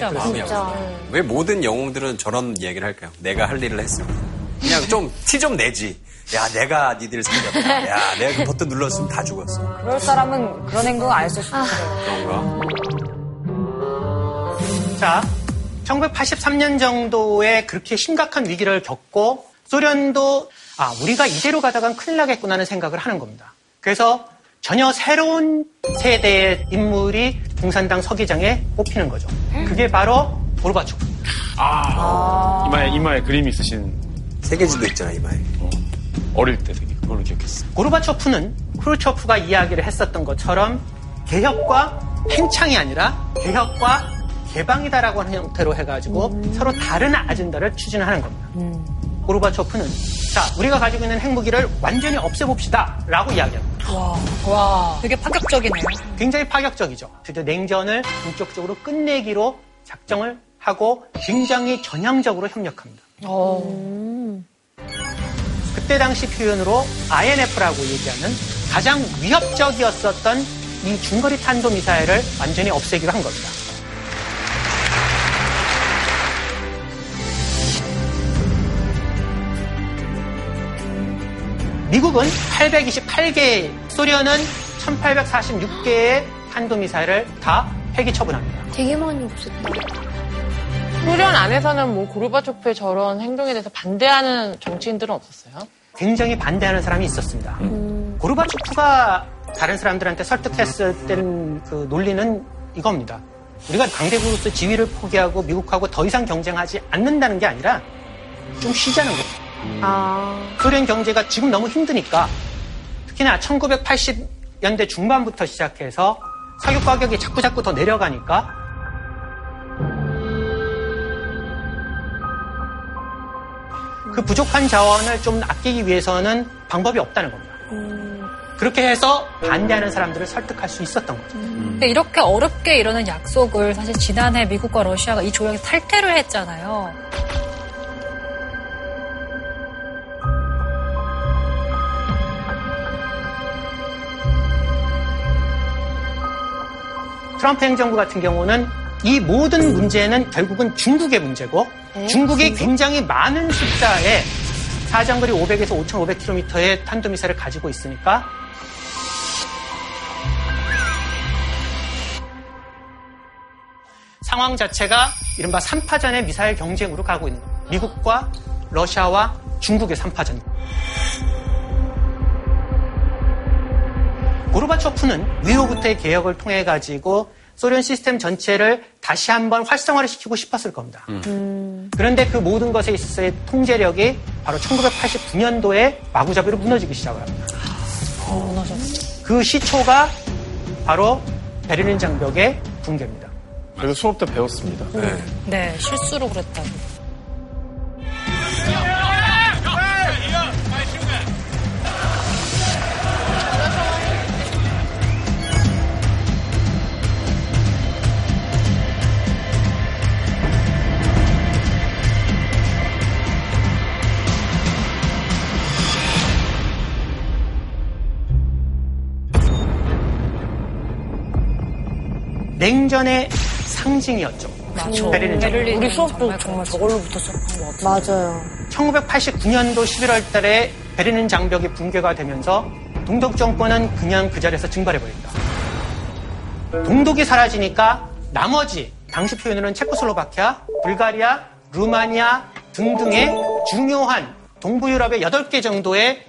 진짜 마음이 아프다. 왜 모든 영웅들은 저런 얘기를 할까요? 내가 할 일을 했습니다. 그냥 좀 티 좀 내지. 야, 내가 니들 살렸다. 야, 내가 그 버튼 눌렀으면 다 죽었어. 그럴 사람은 그런 행동 안 했을 수도 있어요. 그런가? 자 1983년 정도에 그렇게 심각한 위기를 겪고 소련도 아 우리가 이대로 가다간 큰일 나겠구나 하는 생각을 하는 겁니다. 그래서 전혀 새로운 세대의 인물이 공산당 서기장에 뽑히는 거죠. 그게 바로 고르바초프. 이마에, 이마에 그림이 있으신 세계지도 있잖아, 이마에. 어릴 때 되게 그걸로 기억했어. 고르바초프는 크루초프가 이야기를 했었던 것처럼 개혁과 팽창이 아니라 개혁과 개방이다라고 하는 형태로 해가지고 서로 다른 아젠다를 추진하는 겁니다. 고르바초프는 자 우리가 가지고 있는 핵무기를 완전히 없애봅시다 라고 이야기합니다. 와. 되게 파격적이네요. 굉장히 파격적이죠. 드디어 냉전을 본격적으로 끝내기로 작정을 하고 굉장히 전향적으로 협력합니다. 그때 당시 표현으로 INF라고 얘기하는 가장 위협적이었었던 이 중거리 탄도 미사일을 완전히 없애기로 한 겁니다. 미국은 828개, 소련은 1846개의 탄도미사일을 다 폐기 처분합니다. 되게 많이 없었다. 소련 안에서는 뭐 고르바초프의 저런 행동에 대해서 반대하는 정치인들은 없었어요? 굉장히 반대하는 사람이 있었습니다. 고르바초프가 다른 사람들한테 설득했을 때는 그 논리는 이겁니다. 우리가 강대국으로서 지위를 포기하고 미국하고 더 이상 경쟁하지 않는다는 게 아니라 좀 쉬자는 거죠. 소련 경제가 지금 너무 힘드니까 특히나 1980년대 중반부터 시작해서 석유 가격이 자꾸 자꾸 더 내려가니까 그 부족한 자원을 좀 아끼기 위해서는 방법이 없다는 겁니다. 그렇게 해서 반대하는 사람들을 설득할 수 있었던 거죠. 근데 이렇게 어렵게 이러는 약속을 사실 지난해 미국과 러시아가 이 조약에서 탈퇴를 했잖아요. 트럼프 행정부 같은 경우는 이 모든 문제는 결국은 중국의 문제고 에? 중국이 진짜? 굉장히 많은 숫자의 사장거리 500에서 5,500km의 탄도미사를 가지고 있으니까 상황 자체가 이른바 3파전의 미사일 경쟁으로 가고 있는 거예요. 미국과 러시아와 중국의 3파전. 고르바초프는 위로부터의 개혁을 통해 가지고 소련 시스템 전체를 다시 한번 활성화를 시키고 싶었을 겁니다. 음. 그런데 그 모든 것에 있어서의 통제력이 바로 1989년도에 마구잡이로 무너지기 시작을 합니다. 어, 무너졌어. 그 시초가 바로 베를린 장벽의 붕괴입니다. 그래서 수업 때 배웠습니다. 네, 네 실수로 그랬다고. 냉전의 상징이었죠. 베를린. 베를린. 우리 수업도 정말 저걸로부터 시작한 것 같아요. 맞아요. 1989년도 11월 달에 베를린 장벽이 붕괴가 되면서 동독 정권은 그냥 그 자리에서 증발해버립니다. 동독이 사라지니까 나머지 당시 표현으로는 체코슬로바키아, 불가리아, 루마니아 등등의 중요한 동부 유럽의 8개 정도의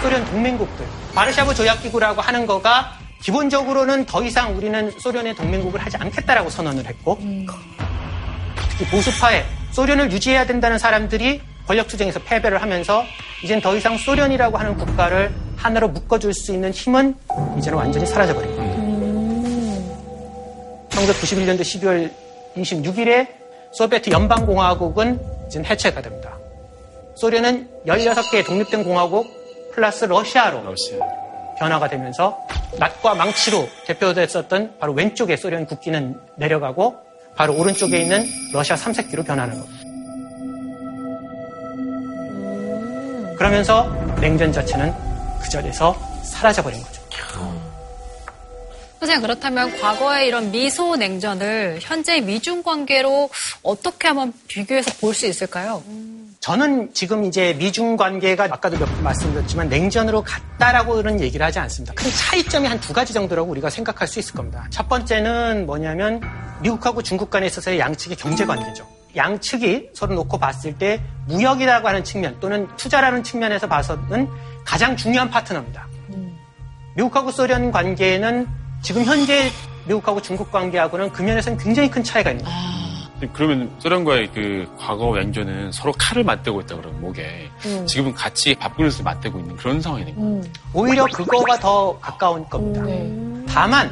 소련 동맹국들, 바르샤브 조약기구라고 하는 거가 기본적으로는 더 이상 우리는 소련의 동맹국을 하지 않겠다라고 선언을 했고 음. 특히 보수파에 소련을 유지해야 된다는 사람들이 권력 투쟁에서 패배를 하면서 이젠 더 이상 소련이라고 하는 국가를 하나로 묶어줄 수 있는 힘은 이제는 완전히 사라져버린 겁니다. 음. 1991년도 12월 26일에 소비에트 연방공화국은 이제 해체가 됩니다. 소련은 16개의 독립된 공화국 플러스 러시아로 러시아. 변화가 되면서 낫과 망치로 대표됐었던 바로 왼쪽의 소련 국기는 내려가고 바로 오른쪽에 있는 러시아 삼색기로 변하는 겁니다. 그러면서 냉전 자체는 그 자리에서 사라져버린 거죠. 선생님 그렇다면 과거의 이런 미소 냉전을 현재 미중 관계로 어떻게 한번 비교해서 볼 수 있을까요? 저는 지금 이제 미중 관계가 아까도 몇 번 말씀드렸지만 냉전으로 갔다라고는 얘기를 하지 않습니다. 큰 차이점이 한 두 가지 정도라고 우리가 생각할 수 있을 겁니다. 첫 번째는 뭐냐면 미국하고 중국 간에 있어서의 양측의 경제 관계죠. 양측이 서로 놓고 봤을 때 무역이라고 하는 측면 또는 투자라는 측면에서 봐서는 가장 중요한 파트너입니다. 미국하고 소련 관계는 지금 현재 미국하고 중국 관계하고는 그 면에서는 굉장히 큰 차이가 있는 거예요. 아. 그러면 소련과의 그 과거 냉전은 서로 칼을 맞대고 있다 그러면 목에 음. 지금은 같이 밥그릇을 맞대고 있는 그런 상황이네요. 음. 오히려 그거가 더 가까운 겁니다. 음. 다만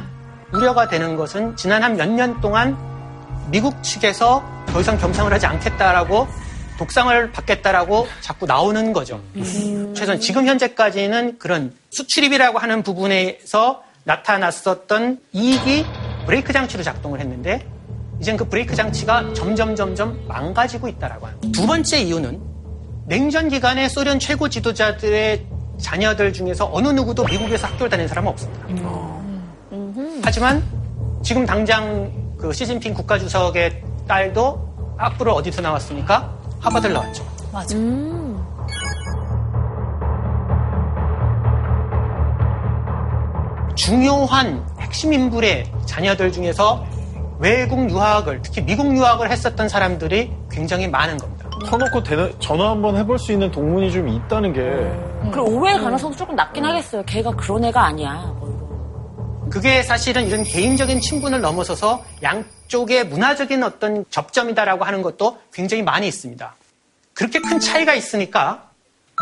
우려가 되는 것은 지난 한 몇 년 동안 미국 측에서 더 이상 겸상을 하지 않겠다라고 독상을 받겠다라고 자꾸 나오는 거죠. 음. 최소한 지금 현재까지는 그런 수출입이라고 하는 부분에서 나타났었던 이익이 브레이크 장치로 작동을 했는데 이젠 그 브레이크 장치가 점점 점점 망가지고 있다라고 거예요. 두 번째 이유는 냉전 기간에 소련 최고 지도자들의 자녀들 중에서 어느 누구도 미국에서 학교를 다닌 사람은 없습니다. 음. 하지만 지금 당장 그 시진핑 국가주석의 딸도 앞으로 어디서 나왔습니까? 하버드를 나왔죠. 맞아. 음. 중요한 핵심 인물의 자녀들 중에서 외국 유학을 특히 미국 유학을 했었던 사람들이 굉장히 많은 겁니다. 터놓고 대나, 전화 한번 해볼 수 있는 동문이 좀 있다는 게. 음. 그럼 오해의 가능성도 조금 낮긴 하겠어요. 걔가 그런 애가 아니야. 그게 사실은 이런 개인적인 친분을 넘어서서 양쪽의 문화적인 어떤 접점이다라고 하는 것도 굉장히 많이 있습니다. 그렇게 큰 차이가 있으니까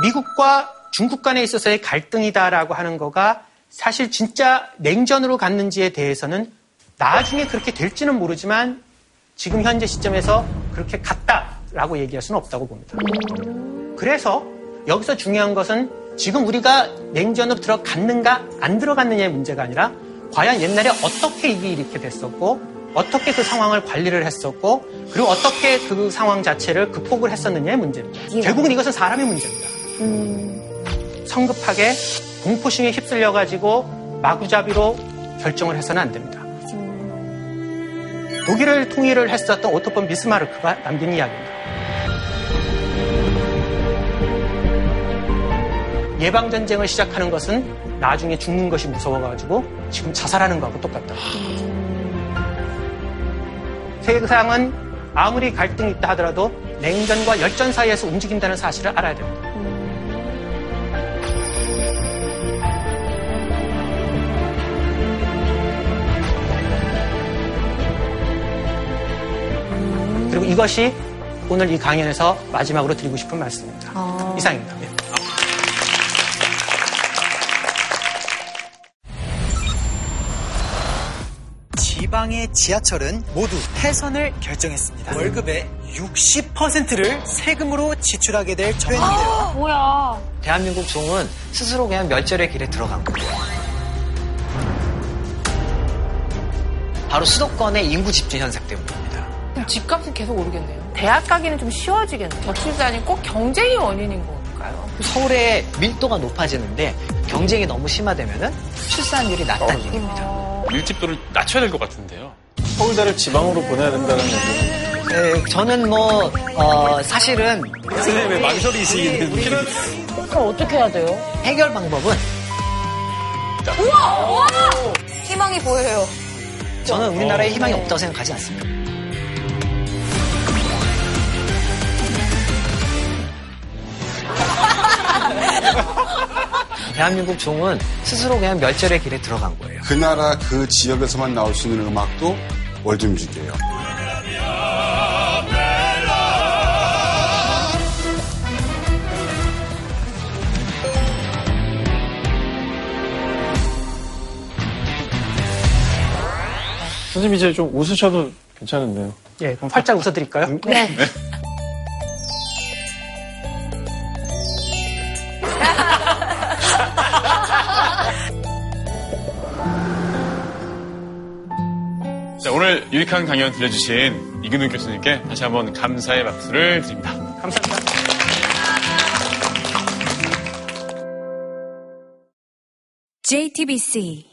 미국과 중국 간에 있어서의 갈등이다라고 하는 거가 사실 진짜 냉전으로 갔는지에 대해서는 나중에 그렇게 될지는 모르지만 지금 현재 시점에서 그렇게 갔다라고 얘기할 수는 없다고 봅니다. 그래서 여기서 중요한 것은 지금 우리가 냉전으로 들어갔는가 안 들어갔느냐의 문제가 아니라 과연 옛날에 어떻게 이게 이렇게 됐었고 어떻게 그 상황을 관리를 했었고 그리고 어떻게 그 상황 자체를 극복을 했었느냐의 문제입니다. 결국은 이것은 사람의 문제입니다. 음. 성급하게 공포심에 휩쓸려 가지고 마구잡이로 결정을 해서는 안 됩니다. 독일을 통일을 했었던 오토폰 비스마르크가 남긴 이야기입니다. 예방전쟁을 시작하는 것은 나중에 죽는 것이 무서워가지고 지금 자살하는 거하고 똑같다. 세상은 아무리 갈등이 있다 하더라도 냉전과 열전 사이에서 움직인다는 사실을 알아야 됩니다. 이것이 오늘 이 강연에서 마지막으로 드리고 싶은 말씀입니다. 이상입니다. 네. 지방의 지하철은 모두 폐선을 결정했습니다. 월급의 60%를 세금으로 지출하게 될 처지인데요. 뭐야. 대한민국 종은 스스로 그냥 멸절의 길에 들어간 거예요. 바로 수도권의 인구 집중 현상 때문입니다. 집값은 계속 오르겠네요. 대학 가기는 좀 쉬워지겠네요. 저출산이 꼭 경쟁이 원인인 걸까요? 서울의 밀도가 높아지는데 경쟁이 너무 심화되면 출산율이 낮다는 얘기입니다. 밀집도를 낮춰야 될 것 같은데요. 서울대를 지방으로 보내야 된다는 얘기. 네, 저는 뭐 어, 사실은 선생님 왜 망설이시는 그럼 어떻게 해야 돼요? 해결 방법은 우와! 우와! 희망이 보여요. 저는 우리나라에 희망이 없다고 생각하지 않습니다. 대한민국 종은 스스로 그냥 멸절의 길에 들어간 거예요. 그 나라 그 지역에서만 나올 수 있는 음악도 월드 뮤직이에요. 선생님 이제 좀 웃으셔도 괜찮은데요. 예, 그럼 활짝 웃어드릴까요? 네. 유익한 강연 들려주신 이근우 교수님께 다시 한번 감사의 박수를 드립니다. 감사합니다. JTBC